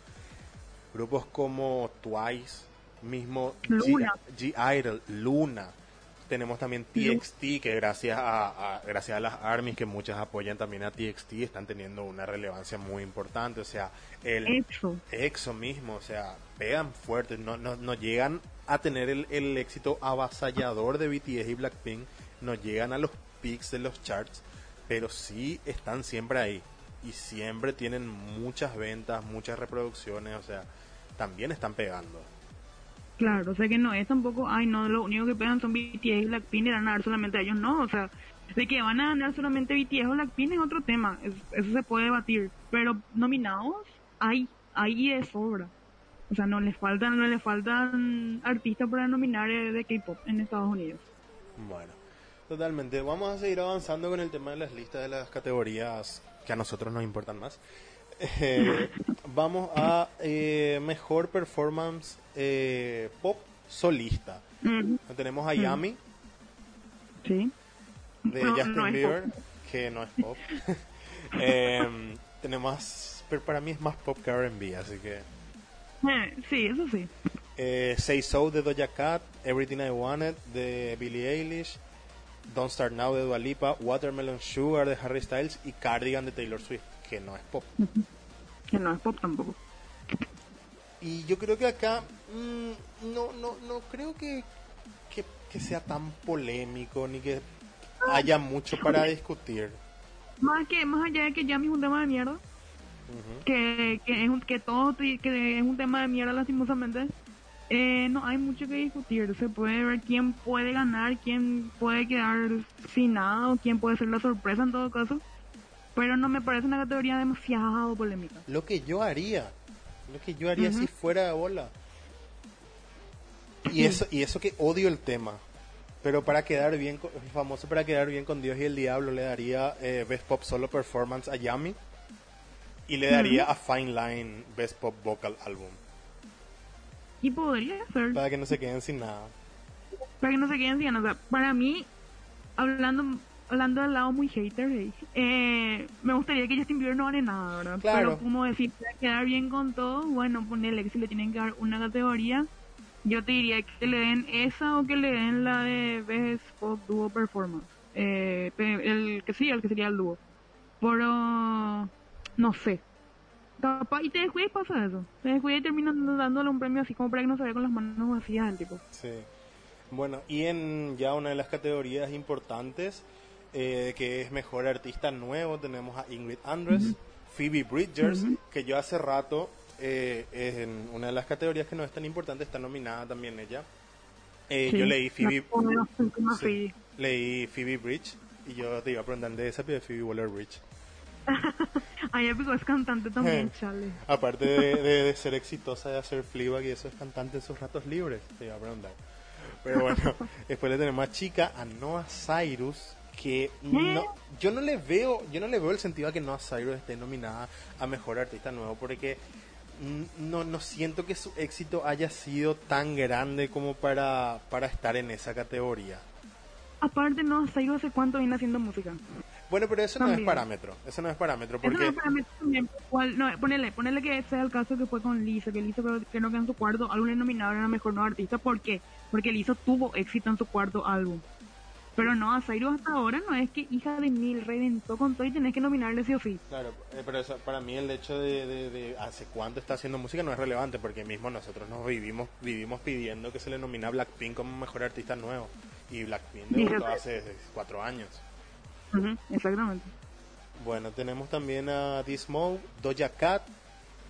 grupos como Twice, mismo G. G Idol, Luna, tenemos también TXT que gracias a, a- gracias a las armies que muchas apoyan también a TXT están teniendo una relevancia muy importante, o sea, el EXO. Mismo, o sea, pegan fuerte, no, no, no llegan a tener el, el éxito avasallador de BTS y Blackpink, no llegan a los peaks de los charts, pero sí están siempre ahí. Y siempre tienen muchas ventas, muchas reproducciones, o sea, también están pegando. Claro, o sea que no es tampoco, ay no, lo único que pegan son BTS y Blackpink y van a dar solamente a ellos, no, o sea, de que van a ganar solamente BTS o Blackpink es otro tema, es- eso se puede debatir, pero nominados hay, hay de sobra. O sea, no les faltan, no les faltan artistas para nominar eh, de K-pop en Estados Unidos. Bueno, totalmente. Vamos a seguir avanzando con el tema de las listas de las categorías que a nosotros nos importan más. Eh, vamos a eh, mejor performance eh, pop solista. Tenemos a Yami Sí. de No, Justin no Bieber, que no es pop. Em, tenemos, pero para mí es más pop que R&B, así que Eh, sí, eso sí. Say So de Doja Cat, Everything I Wanted de Billie Eilish, Don't Start Now de Dua Lipa, Watermelon Sugar de Harry Styles y Cardigan de Taylor Swift, que no es pop. Que no es pop tampoco. Y yo creo que acá mm, no, no, no creo que, que, que sea tan polémico ni que haya mucho para discutir. Más que más allá de que Yami es un tema de mierda, Ujú. que, que es un, que todo que es un tema de mierda lastimosamente, eh, no hay mucho que discutir. Se puede ver quién puede ganar, quién puede quedar sin nada o quién puede ser la sorpresa en todo caso. Pero no me parece una categoría demasiado polémica. Lo que yo haría, lo que yo haría si fuera de bola. Y eso, y eso que odio el tema. Pero para quedar bien, con- famoso para quedar bien con Dios y el Diablo, le daría eh, Best Pop Solo Performance a Yami. Y le daría a Fine Line Best Pop Vocal Album. Y podría ser, Para que no se queden sin nada. para que no se queden sin. O sea, para mí, hablando hablando del lado muy hater, eh, me gustaría que Justin Bieber no gane nada, ¿verdad? Claro. Pero como decir, para quedar bien con todo, bueno, ponerle que si le tienen que dar una categoría, yo te diría que le den esa o que le den la de Best Pop Duo Performance. Eh, el que sí, el que sería el dúo. Pero, no sé. Capaz, y te descuida y pasa eso. Te descuida y terminan dándole un premio así como para que no se vea con las manos vacías el tipo. Sí. Bueno, y en ya una de las categorías importantes, eh, que es mejor artista nuevo, tenemos a Ingrid Andress, Phoebe Bridgers, que yo hace rato, eh, en una de las categorías que no es tan importante, está nominada también ella. Eh, yo leí Phoebe, sí, leí Phoebe Bridge y yo te iba a preguntar de esa, pero Phoebe Waller Bridge. Ay, épico es cantante también, Charlie. Aparte de, de, ser exitosa de hacer Fleabag y eso es cantante en sus ratos libres, te iba a preguntar. Pero bueno, después le tenemos a chica, a Noah Cyrus, que no, yo no le veo, yo no le veo el sentido a que Noah Cyrus esté nominada a mejor artista nuevo, porque no, no siento que su éxito haya sido tan grande como para, para estar en esa categoría. Aparte, Noah Cyrus hace cuánto viene haciendo música. Bueno, pero eso no es parámetro. Eso no es parámetro. Porque... no es parámetro también. no, ponele, ponele que sea el caso que fue con Lisa, que Lisa creo que no quedó en su cuarto álbum le nominaron a mejor nuevo artista. ¿Por qué? Porque Lisa tuvo éxito en su cuarto álbum. Pero no, a Zairo hasta ahora no es que hija de mil reventó con todo y tenés que nominarle sí o sí. Claro, eh, pero eso, para mí el hecho de, de, hace cuánto está haciendo música no es relevante porque mismo nosotros nos vivimos vivimos pidiendo que se le nomina a Blackpink como mejor artista nuevo. Y Blackpink debutó hace cuatro años exactamente. Bueno, tenemos también a Dismo, Doja Cat,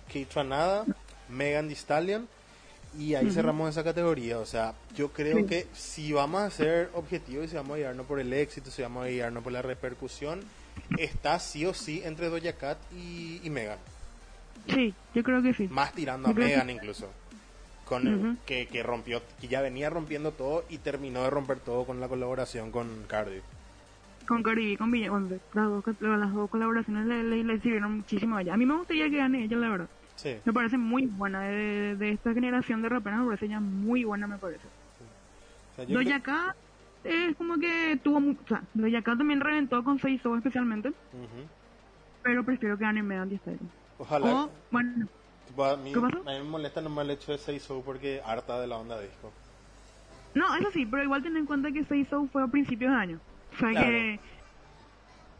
Kate Tranada, Megan Thee Stallion y ahí cerramos esa categoría. O sea, yo creo que si vamos a ser objetivos y si vamos a guiarnos por el éxito, si vamos a guiarnos por la repercusión, está sí o sí entre Doja Cat y, Megan. Sí, yo creo que sí. Más tirando a Megan incluso. Con que, que rompió, que ya venía rompiendo todo y terminó de romper todo con la colaboración con Cardi con con Villa, con las dos, las dos colaboraciones le, le, sirvieron muchísimo a ella. A mí me gustaría que gane ella, la verdad. Sí. Me parece muy buena. De, de, esta generación de raperas me parece ella muy buena, me parece. Sí. Doña K es como que tuvo... O sea, Doña K también reventó con Seiso especialmente. Pero prefiero que Megan Thee Stallion. Ojalá. bueno... A mí, ¿Qué pasó? a mí me molesta nomás el hecho de Seiso porque harta de la onda disco. No, eso sí, pero igual ten en cuenta que Seiso fue a principios de año. Fue que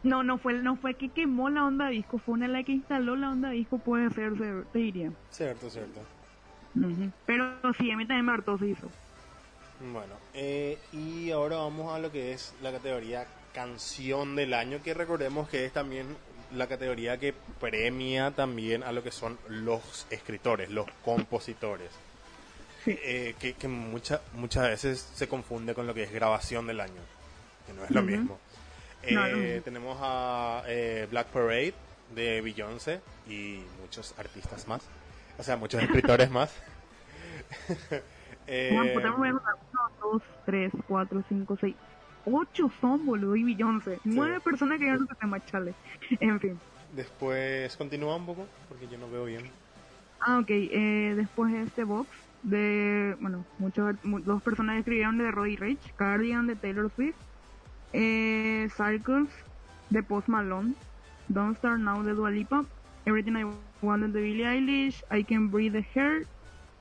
no, no fue, no fue que quemó la onda disco, fue una la que instaló la onda disco, puede ser, te diría. Cierto, cierto. Pero sí, a mí también me hartó se hizo. Bueno, eh, y ahora vamos a lo que es la categoría canción del año, que recordemos que es también la categoría que premia también a lo que son los escritores, los compositores. Eh, que, que muchas muchas veces se confunde con lo que es grabación del año que no es lo mismo. Eh, tenemos a eh, Black Parade de Beyoncé y muchos artistas más, o sea, muchos escritores más. eh, 1, 2, 3, 4, 5, 6, 8 son, boludo, y Beyoncé. 9 personas que ya no se tema, chale. En fin. Después continúa un poco, porque yo no veo bien. Ah, ok. Eh, después este box de, bueno, muchos, dos personas escribieron de Roddy Rich, Cardigan de Taylor Swift, eh, Cycles de Post Malone, Don't Start Now de Dua Lipa, Everything I Wanted de Billie Eilish, I Can Breathe the Hair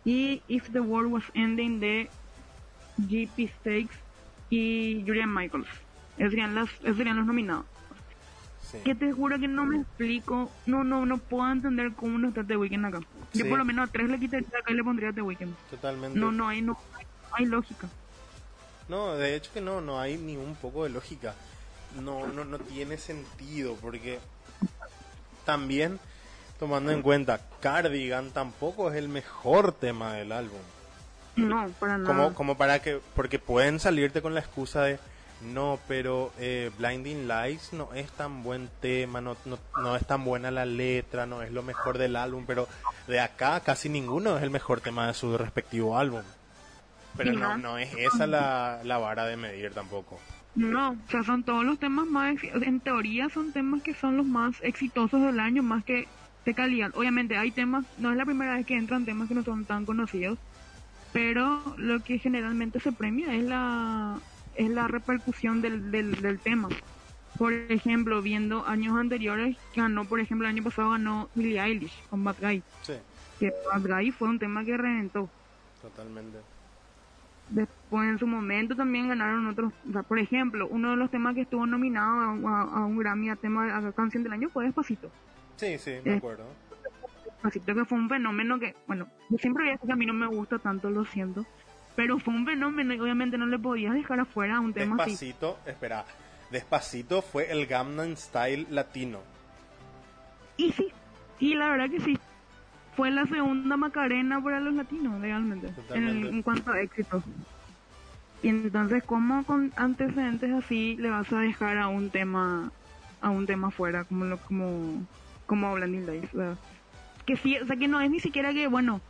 y If the World Was Ending de GP Stakes y Julian Michaels. Esos serían, las, serían los nominados. Que te juro que no me explico, no no no puedo entender cómo no está The Weeknd acá. Yo por lo menos a tres le quitaría acá y le pondría The Weeknd. Totalmente. No, no hay, no hay lógica. No, de hecho que no, no hay ni un poco de lógica. No, no, no tiene sentido porque también tomando en cuenta Cardigan tampoco es el mejor tema del álbum. No, para nada. Como, como para que, porque pueden salirte con la excusa de no, pero eh, Blinding Lights no es tan buen tema, no, no, no, es tan buena la letra, no es lo mejor del álbum, pero de acá casi ninguno es el mejor tema de su respectivo álbum. Pero no, no es esa la, la vara de medir tampoco. No, o sea, son todos los temas más, en teoría son temas que son los más exitosos del año, más que de calidad. Obviamente hay temas, no es la primera vez que entran temas que no son tan conocidos, pero lo que generalmente se premia es la, es la repercusión del, del, del tema. Por ejemplo, viendo años anteriores, ganó, por ejemplo, el año pasado ganó Billie Eilish con Bad Guy. Sí. Que Bad Guy fue un tema que reventó. Totalmente. Después en su momento también ganaron otros, por ejemplo, uno de los temas que estuvo nominado a, un Grammy a tema a canción del año fue Despacito. Sí, sí, me acuerdo. Despacito que fue un fenómeno que, bueno, yo siempre voy a decir que a mí no me gusta tanto, lo siento, Pero fue un fenómeno y obviamente no le podías dejar afuera un tema así. Despacito, espera. Despacito fue el Gangnam Style latino. Y sí, y la verdad que sí. Fue la segunda Macarena para los latinos, legalmente, en, Totalmente. en cuanto a éxito. Y entonces, ¿cómo con antecedentes así le vas a dejar a un tema a un tema fuera, como lo como como Blinding Lights? o sea, que sí, o sea, que no es ni siquiera que, bueno,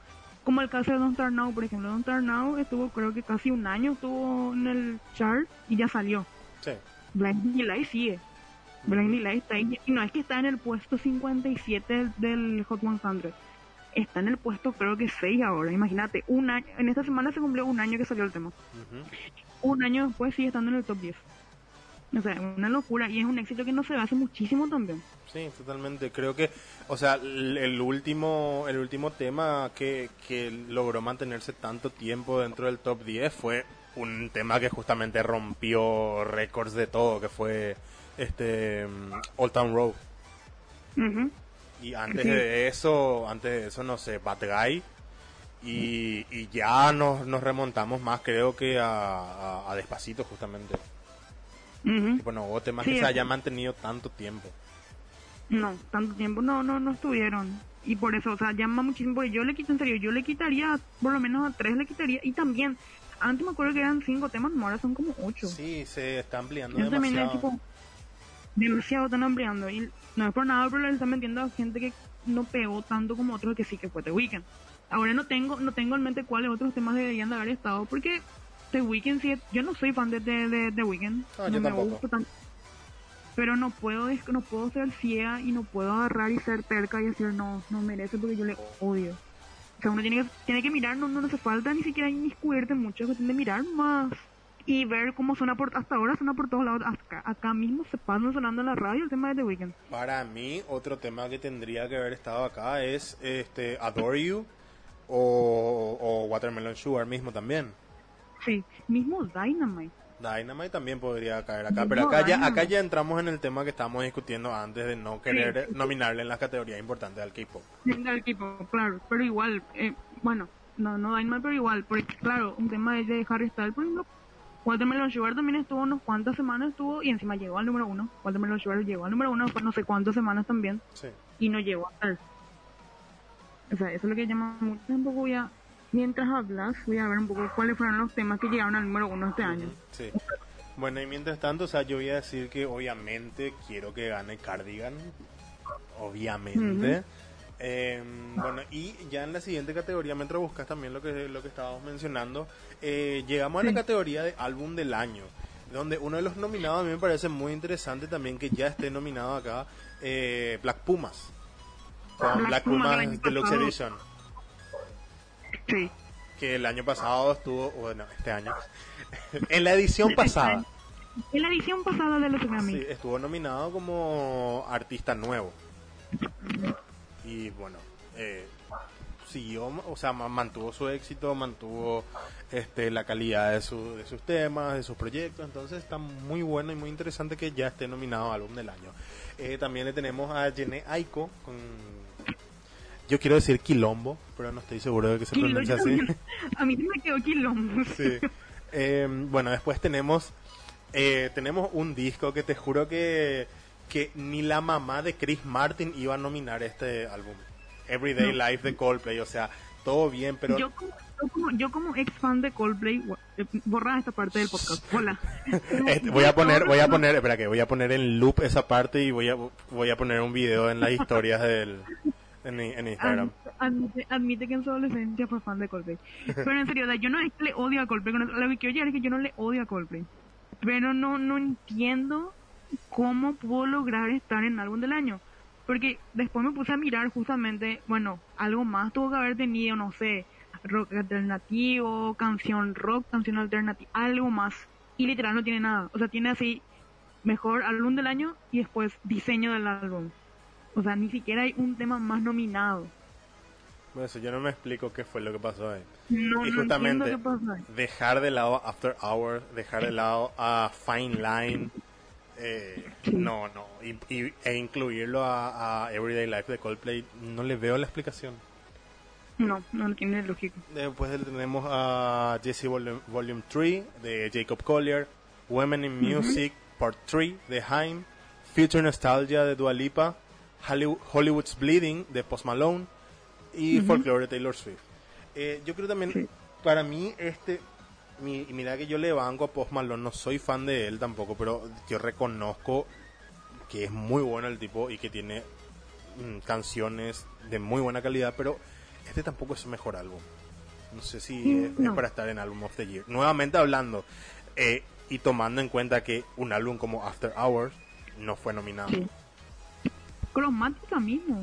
como el caso de Don't Start Now, por ejemplo, Don't Start Now estuvo, creo que casi un año estuvo en el chart y ya salió. Sí. Blinding Lights sigue. Blinding Lights está ahí. Y no es que está en el puesto 57 del, del Hot 100. Está en el puesto creo que 6 ahora. Imagínate, un año, en esta semana se cumplió un año que salió el tema. Un año después sigue estando en el top 10. O sea, una locura. Y es un éxito que no se ve hace muchísimo también. Sí, totalmente. Creo que, o sea, el, último, el último tema que, que logró mantenerse tanto tiempo dentro del top 10 fue un tema que justamente rompió récords de todo, que fue este mm, Old Town Road. Ujú. Y antes Sí. de eso, antes de eso, no sé, Bad Guy. Y, y ya nos, nos remontamos más, creo que a, a, a Despacito, justamente. Ujú. Y bueno, hubo temas Sí, que se hayan mantenido tanto tiempo. No, tanto tiempo no, no, no estuvieron. Y por eso, o sea, llama muchísimo. Porque yo le quito, en serio, yo le quitaría, por lo menos a tres le quitaría. Y también, antes me acuerdo que eran cinco temas, ahora son como ocho. Sí, se está ampliando también es demasiado. tipo demasiado están ampliando y no es por nada pero le están metiendo a gente que no pegó tanto como otros que sí que fue The Weeknd. Ahora no tengo no tengo en mente cuáles otros temas deberían de haber estado porque The Weeknd sí yo no soy fan de The de, The Weeknd. Ah, no me gusta tanto pero no puedo no puedo ser ciega y no puedo agarrar y ser terca y decir no no merece porque yo le odio o sea uno tiene que tiene que mirar no no no hace falta ni siquiera inmiscuirte mucho es cuestión de mirar más y ver cómo suena por hasta ahora suena por todos lados acá, acá mismo se pasan sonando en la radio el tema de The Weeknd Para mí, otro tema que tendría que haber estado acá es este Adore You o, o Watermelon Sugar mismo también. sí mismo Dynamite Dynamite también podría caer acá, pero acá ya, acá ya entramos en el tema que estábamos discutiendo antes de no querer Sí. nominarle en las categorías importantes al K-pop. del equipo claro pero igual eh, bueno no no Dynamite pero igual porque claro un tema de Harry Styles por ejemplo Watermelon Sugar también estuvo unos cuantas semanas estuvo y encima llegó al número uno Watermelon Sugar llegó al número uno después no sé cuántas semanas también Sí. y no llegó a estar. O sea, eso es lo que llama mucho. Un poco voy a, mientras hablas, voy a ver un poco cuáles fueron los temas que llegaron al número uno este año. Sí. Bueno, y mientras tanto, o sea, yo voy a decir que obviamente quiero que gane Cardigan. Obviamente. Eh, bueno, y ya en la siguiente categoría, mientras buscas también lo que, lo que estábamos mencionando, eh, llegamos a la categoría de álbum del año. Donde uno de los nominados a mí me parece muy interesante también que ya esté nominado acá eh, Black Pumas. Con Black Black, Pumas Pumas Deluxe. Edition. Sí. Que el año pasado estuvo, bueno, este año. en la edición pasada. En la edición pasada de los Grammy. Sí, estuvo nominado como artista nuevo. Y bueno, eh, siguió, o sea, ma- mantuvo su éxito, mantuvo este la calidad de, su- de sus temas, de sus proyectos. Entonces está muy bueno y muy interesante que ya esté nominado álbum del año. Eh, también le tenemos a Jene Aiko con. Yo quiero decir Quilombo, pero no estoy seguro de que se pronuncia así. A mí me quedó quilombo. Sí. Eh, bueno, después tenemos eh, tenemos un disco que te juro que, que ni la mamá de Chris Martin iba a nominar este álbum. Everyday No. Life de Coldplay, o sea, todo bien, pero Yo, como, yo, como, yo como ex fan de Coldplay, eh, borra esta parte del podcast. Hola. este, voy a poner, voy a poner, espera que voy a poner en loop esa parte y voy a voy a poner un video en las historias del en, en Instagram. Ad- Admite, admite que en su adolescencia fue fan de Coldplay. Pero en serio, yo no es que le odio a Coldplay. Lo que quiero llegar es que yo no le odio a Coldplay. Pero no, no entiendo cómo pudo lograr estar en álbum del año. Porque después me puse a mirar justamente, bueno, algo más tuvo que haber tenido, no sé, rock alternativo, canción rock, canción alternativa, algo más. Y literal no tiene nada. O sea, tiene así, mejor álbum del año y después diseño del álbum. O sea, ni siquiera hay un tema más nominado. Bueno, eso yo no me explico qué fue lo que pasó ahí. No, y no justamente qué pasó ahí. dejar de lado After Hours, dejar de lado a Fine Line, eh, no, no, y, y- e incluirlo a, a Everyday Life de Coldplay, no le veo la explicación. No, no tiene lógica. Después tenemos a Jesse Volume, 3 de Jacob Collier, Women in Music Part 3 de Haim, Future Nostalgia de Dua Lipa, Hollywood's Bleeding de Post Malone y Folklore de Taylor Swift. Eh, yo creo también, para mí, este, mi, mira que yo le banco a Post Malone, no soy fan de él tampoco, pero yo reconozco que es muy bueno el tipo y que tiene mm, canciones de muy buena calidad, pero este tampoco es su mejor álbum. No sé si es, para estar en Album of the Year. Nuevamente hablando eh, y tomando en cuenta que un álbum como After Hours no fue nominado. Cromática mismo.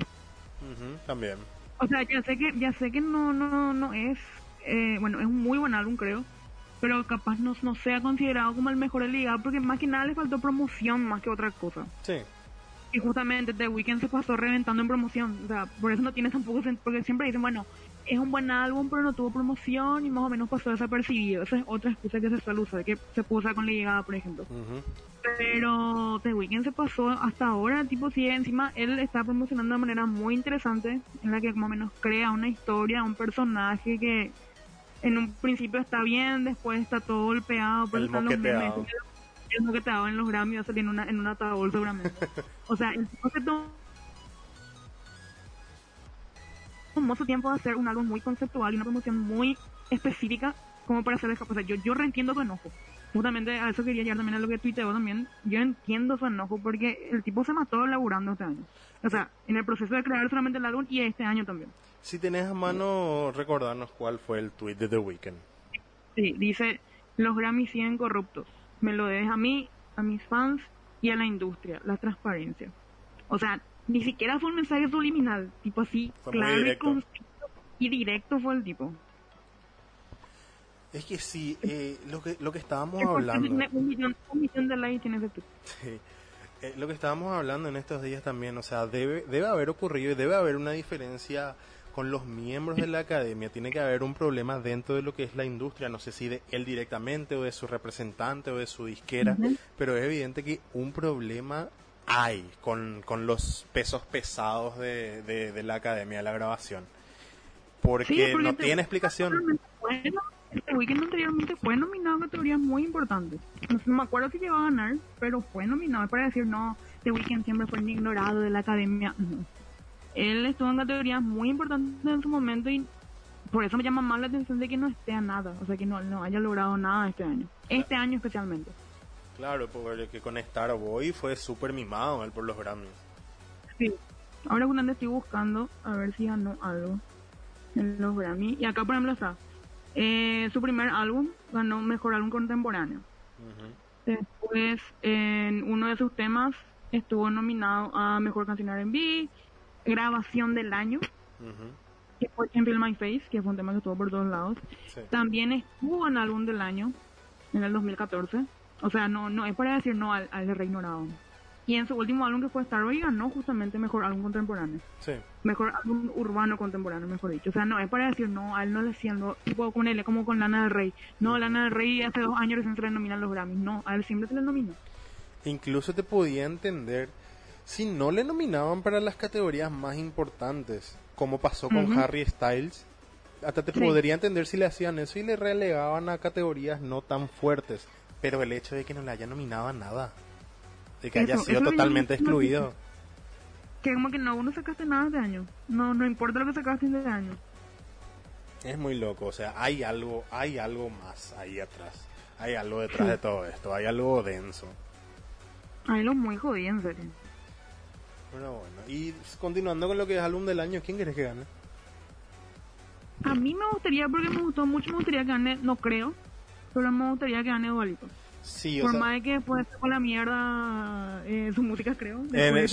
también. O sea, ya sé que ya sé que no no no es eh, bueno es un muy buen álbum creo, pero capaz no, no sea considerado como el mejor de liga porque más que nada le faltó promoción más que otra cosa. Sí. Y justamente The Weeknd se pasó reventando en promoción. O sea, por eso no tiene tampoco sentido. Porque siempre dicen, bueno, es un buen álbum, pero no tuvo promoción y más o menos pasó desapercibido. Esa es otra excusa que se suele usar, que se puso con la llegada, por ejemplo. Pero The Weeknd se pasó hasta ahora, tipo, si encima él está promocionando de manera muy interesante, en la que más o menos crea una historia, un personaje que en un principio está bien, después está todo golpeado, por el que te daba en los Grammy va a salir en una, en una ataúd seguramente. o sea, el tipo se tomó su tiempo de hacer un álbum muy conceptual y una promoción muy específica como para hacer eso. O sea, yo, yo reentiendo su enojo. Justamente a eso quería llegar también a lo que tuiteó también. Yo entiendo su enojo porque el tipo se mató laburando este año. O sea, en el proceso de crear solamente el álbum y este año también. Si tenés a mano, recordarnos cuál fue el tweet de The Weeknd. Sí, dice, los Grammy siguen corruptos me lo debes a mí, a mis fans y a la industria, la transparencia. O sea, ni siquiera fue un mensaje subliminal, tipo así, claro y, directo fue el tipo. Es que sí, eh, lo que lo que estábamos hablando. Un millón, de likes tiene ese Sí. Eh, lo que estábamos hablando en estos días también, o sea, debe debe haber ocurrido y debe haber una diferencia con los miembros de la academia tiene que haber un problema dentro de lo que es la industria, no sé si de él directamente o de su representante o de su disquera, pero es evidente que un problema hay con, con los pesos pesados de, de, la academia de la grabación. Porque, no tiene explicación. Bueno, este weekend anteriormente fue nominado a categorías muy importantes. No, me acuerdo si llegó a ganar, pero fue nominado para decir, no, este weekend siempre fue ignorado de la academia él estuvo en categorías muy importantes en su momento y por eso me llama más la atención de que no esté a nada, o sea, que no, no haya logrado nada este año, este año especialmente. Claro, porque que con Starboy fue súper mimado él por los Grammys. Sí, ahora cuando estoy buscando a ver si ganó algo en los Grammys, y acá por ejemplo está, eh, su primer álbum ganó Mejor Álbum Contemporáneo. Después, en uno de sus temas, estuvo nominado a Mejor Canción R&B, grabación del año, que fue Feel My Face, que fue un tema que estuvo por todos lados. También estuvo en álbum del año, en el 2014. O sea, no no es para decir no al, al Rey Ignorado. Y en su último álbum que fue Starboy ganó justamente mejor álbum contemporáneo. Mejor álbum urbano contemporáneo, mejor dicho. O sea, no es para decir no, a él no le siendo tipo con él, como con Lana del Rey. No, Lana del Rey hace dos años recién se le nominan los Grammys. No, a él siempre se le nomina. Incluso te podía entender si no le nominaban para las categorías más importantes, como pasó con Harry Styles, hasta te podría entender si le hacían eso y le relegaban a categorías no tan fuertes. Pero el hecho de que no le haya nominado a nada, de que haya sido totalmente excluido. Que como que no, uno sacaste nada de año. No, no importa lo que sacaste de año. Es muy loco, o sea, hay algo, hay algo más ahí atrás. Hay algo detrás de todo esto, hay algo denso. Hay algo muy jodido, en serio. Pero bueno, y continuando con lo que es álbum del año, ¿quién quieres que gane? A mí me gustaría, porque me gustó mucho, me gustaría que gane, no creo, pero me gustaría que gane Dualito. Sí, o Por más de que después con la mierda eh, su música, creo. Eh,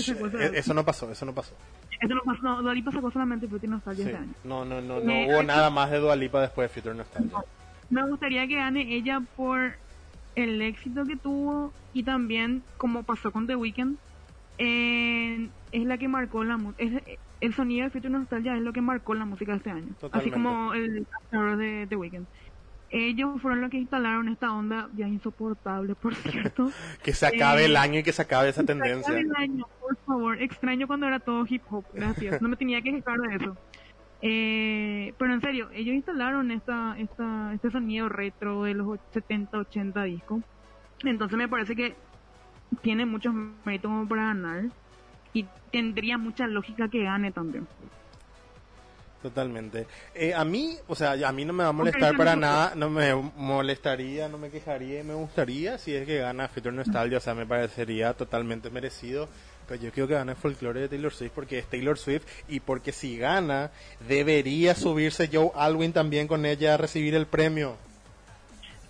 eso no pasó, eso no pasó. Eso no pasó, no, Dualipa sacó solamente Future Nostalgia sí. año. No, no, no, no hubo nada más de Dualipa después de Future Nostalgia. Me gustaría que gane ella por el éxito que tuvo y también como pasó con The Weeknd es la que marcó la música. El sonido de Future Nostalgia es lo que marcó la música de este año. Así como el de The Weeknd. Ellos fueron los que instalaron esta onda ya insoportable, por cierto. que se acabe el eh, año y que se acabe esa tendencia. Se acabe el año, por favor. Extraño cuando era todo hip hop. Gracias. No me tenía que quejar de eso. Eh, pero en serio, ellos instalaron esta, esta, este sonido retro de los 70, 80 discos. Entonces me parece que tiene muchos méritos para ganar y tendría mucha lógica que gane también. Totalmente. Eh, a mí, o sea, a mí no me va a molestar para nada, no me molestaría, no me quejaría, me gustaría si es que gana Future Nostalgia, o sea, me parecería totalmente merecido. Pero yo creo que gana el folclore de Taylor Swift porque es Taylor Swift y porque si gana, debería subirse Joe Alwyn también con ella a recibir el premio.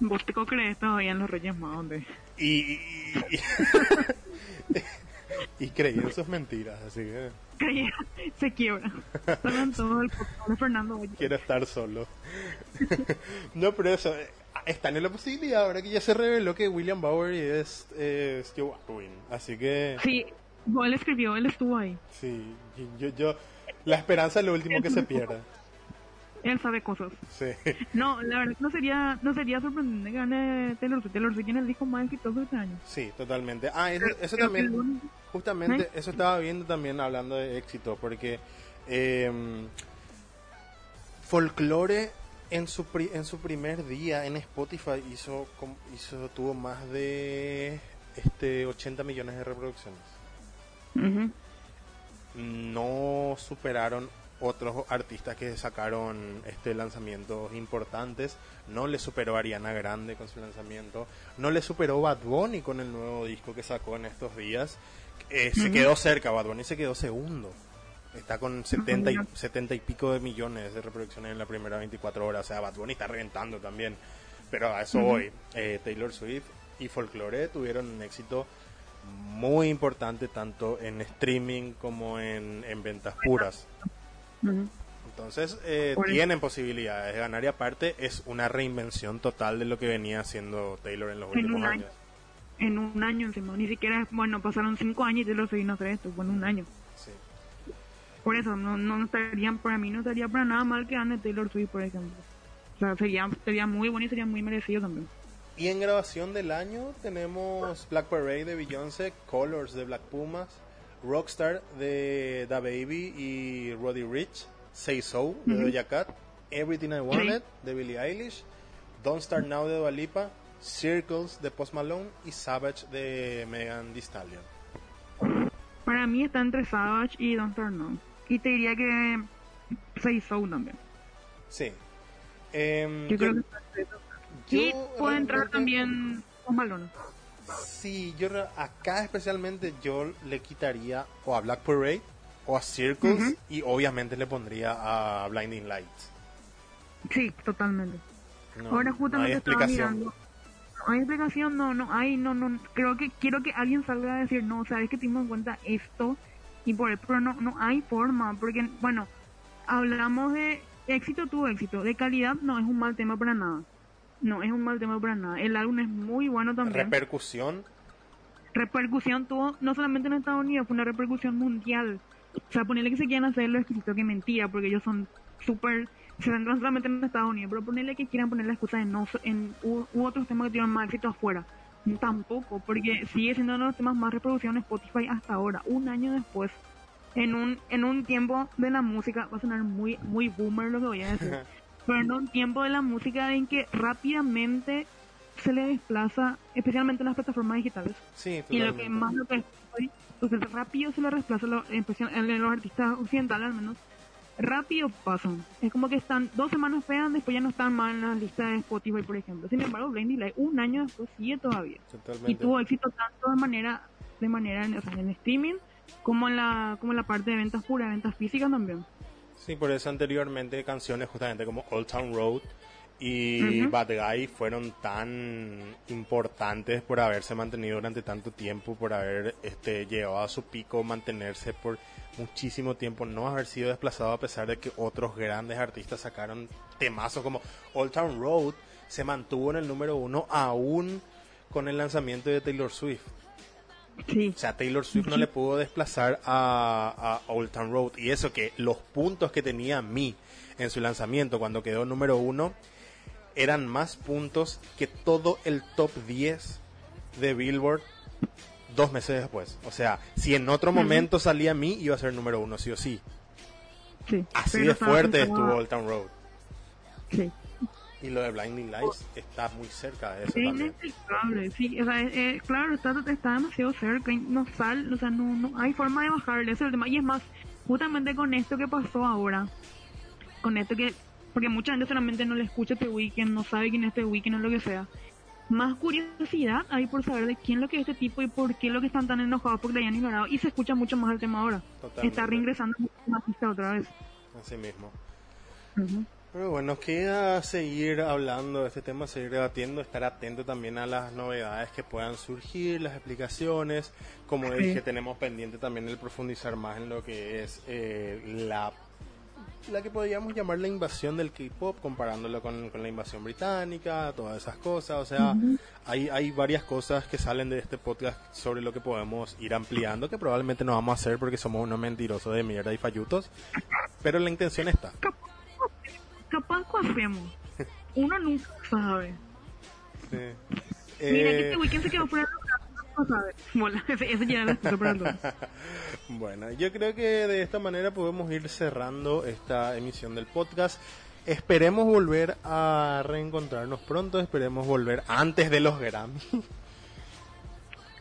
¿Vos te crees todavía en los Reyes Magos? Y, y, y, creí en sus mentiras, así que... se quiebra. todo el de Fernando Quiero estar solo. no, pero eso, eh, están en la posibilidad ahora que ya se reveló que William Bowery es, es Joe Alwyn, así que... Sí, él escribió, él estuvo ahí. Sí, yo, yo, la esperanza es lo último que se pierda. Él sabe cosas. Sí. No, la verdad no sería, no sería sorprendente que gane Taylor Swift. Taylor Swift tiene el disco más exitoso este año. Sí, totalmente. Ah, eso, eso también, justamente, eso estaba viendo también hablando de éxito, porque eh, Folklore en su, en su primer día en Spotify hizo, hizo tuvo más de este 80 millones de reproducciones. No superaron otros artistas que sacaron este lanzamientos importantes. No le superó Ariana Grande con su lanzamiento. No le superó Bad Bunny con el nuevo disco que sacó en estos días. Eh, se quedó cerca, Bad Bunny se quedó segundo. Está con 70 y, 70 y pico de millones de reproducciones en la primera 24 horas. O sea, Bad Bunny está reventando también. Pero a eso voy. Eh, Taylor Swift y Folklore tuvieron un éxito muy importante tanto en streaming como en, en ventas puras. Entonces eh, tienen posibilidades de ganar y aparte es una reinvención total de lo que venía haciendo Taylor en los últimos años. En un año encima, ni siquiera, bueno, pasaron cinco años y Taylor se vino a hacer esto, bueno, un año. Por eso, no, no estarían, para mí no estaría para nada mal que gane Taylor Swift, por ejemplo. O sea, sería, sería muy bueno y sería muy merecido también. Y en grabación del año tenemos Black Parade de Beyoncé, Colors de Black Pumas, Rockstar de Da Baby y Roddy Rich, Say So de Doja Cat, Everything I Wanted de Billie Eilish, Don't Start Now de Dua Lipa, Circles de Post Malone y Savage de Megan Thee Stallion. Para mí está entre Savage y Don't Start Now. Y te diría que Say So también. Sí. Em, yo, creo que y puede entrar también Post Malone. Sí, yo acá especialmente yo le quitaría o a Black Parade o a Circles y obviamente le pondría a Blinding Lights. Sí, totalmente. Ahora justamente no hay explicación. no hay explicación, no, no hay, no, no, creo que quiero que alguien salga a decir, no, sabes que tengo en cuenta esto y por pero no, no hay forma, porque, bueno, hablamos de éxito tuvo éxito, de calidad no es un mal tema para nada. No, es un mal tema para nada. El álbum es muy bueno también. ¿Repercusión? Repercusión tuvo, no solamente en Estados Unidos, fue una repercusión mundial. O sea, ponerle que se quieran hacer lo escrito que mentira, porque ellos son súper, se centran solamente en Estados Unidos, pero ponerle que quieran poner la excusa en, no, en u, otros temas que tienen más éxito afuera. Tampoco, porque sigue siendo uno de los temas más reproducidos en Spotify hasta ahora, un año después. En un, en un tiempo de la música, va a sonar muy, muy boomer lo que voy a decir. en un tiempo de la música en que rápidamente se le desplaza, especialmente en las plataformas digitales. Sí, y lo que más lo que pues rápido se le desplaza en los artistas occidentales al menos, rápido pasan. Es como que están dos semanas pegan, después ya no están más en la lista de Spotify, por ejemplo. Sin embargo, Blendy Light un año después sigue todavía. Y tuvo éxito tanto de manera, de manera en, en streaming como en la, como en la parte de ventas puras, ventas físicas también. Sí, por eso anteriormente canciones justamente como Old Town Road y Bad Guy fueron tan importantes por haberse mantenido durante tanto tiempo, por haber este, llegado a su pico, mantenerse por muchísimo tiempo, no haber sido desplazado a pesar de que otros grandes artistas sacaron temazos como Old Town Road, se mantuvo en el número uno aún con el lanzamiento de Taylor Swift. O sea, Taylor Swift no le pudo desplazar a, a, Old Town Road. Y eso que los puntos que tenía Mi en su lanzamiento cuando quedó número uno eran más puntos que todo el top 10 de Billboard dos meses después. O sea, si en otro momento salía Mi, iba a ser número uno, sí o sí. Sí. Así de fuerte estuvo Old Town Road. Sí. Y lo de Blinding Lights está muy cerca de eso Es también. inexplicable, sí, o sea, es- es- claro, está, está demasiado cerca no sale, o sea, no, no hay forma de bajarle, ese es el tema. Y es más, justamente con esto que pasó ahora, con esto que, porque mucha gente solamente no le escucha este weekend, no sabe quién es este weekend o lo que sea. Más curiosidad hay por saber de quién es lo que es este tipo y por qué lo que están tan enojados porque le hayan ignorado. Y se escucha mucho más el tema ahora. Totalmente. Está reingresando pista otra vez. Así mismo. Ujú. Pero bueno, queda seguir hablando de este tema, seguir debatiendo, estar atento también a las novedades que puedan surgir, las explicaciones. Como Sí. dije, tenemos pendiente también el profundizar más en lo que es eh, la, la que podríamos llamar la invasión del K-pop, comparándolo con, con la invasión británica, todas esas cosas. O sea, hay, hay varias cosas que salen de este podcast sobre lo que podemos ir ampliando, que probablemente no vamos a hacer porque somos unos mentirosos de mierda y fallutos. Pero la intención está. Capaz, hacemos. Uno nunca sabe. Sí. Mira que Eh, este weekend se quedó fuera no sabe. Mola, ya. Bueno, yo creo que de esta manera podemos ir cerrando esta emisión del podcast. Esperemos volver a reencontrarnos pronto, esperemos volver antes de los Grammy.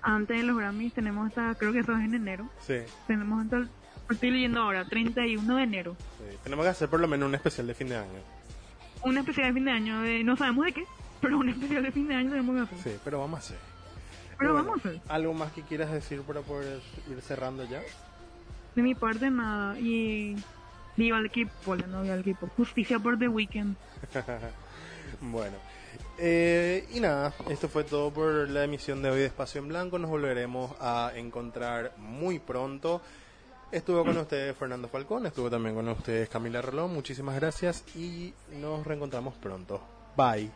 Antes de los Grammys tenemos hasta, creo que eso es en enero. Sí, Tenemos hasta, el- estoy leyendo ahora, 31 de enero. sí. Tenemos que hacer por lo menos un especial de fin de año. Un especial de fin de año, de, no sabemos de qué, pero un especial de fin de año tenemos que hacer. Sí, pero vamos a hacer. Pero bueno, vamos a hacer. ¿Algo más que quieras decir para poder ir cerrando ya? De mi parte nada. Y viva el equipo, no viva el equipo. Justicia por The Weeknd. Bueno, eh, y nada, esto fue todo por la emisión de hoy de Espacio en Blanco. Nos volveremos a encontrar muy pronto. Estuvo con ustedes Fernando Falcón, estuvo también con ustedes Camila Rolón. Muchísimas gracias y nos reencontramos pronto. Bye.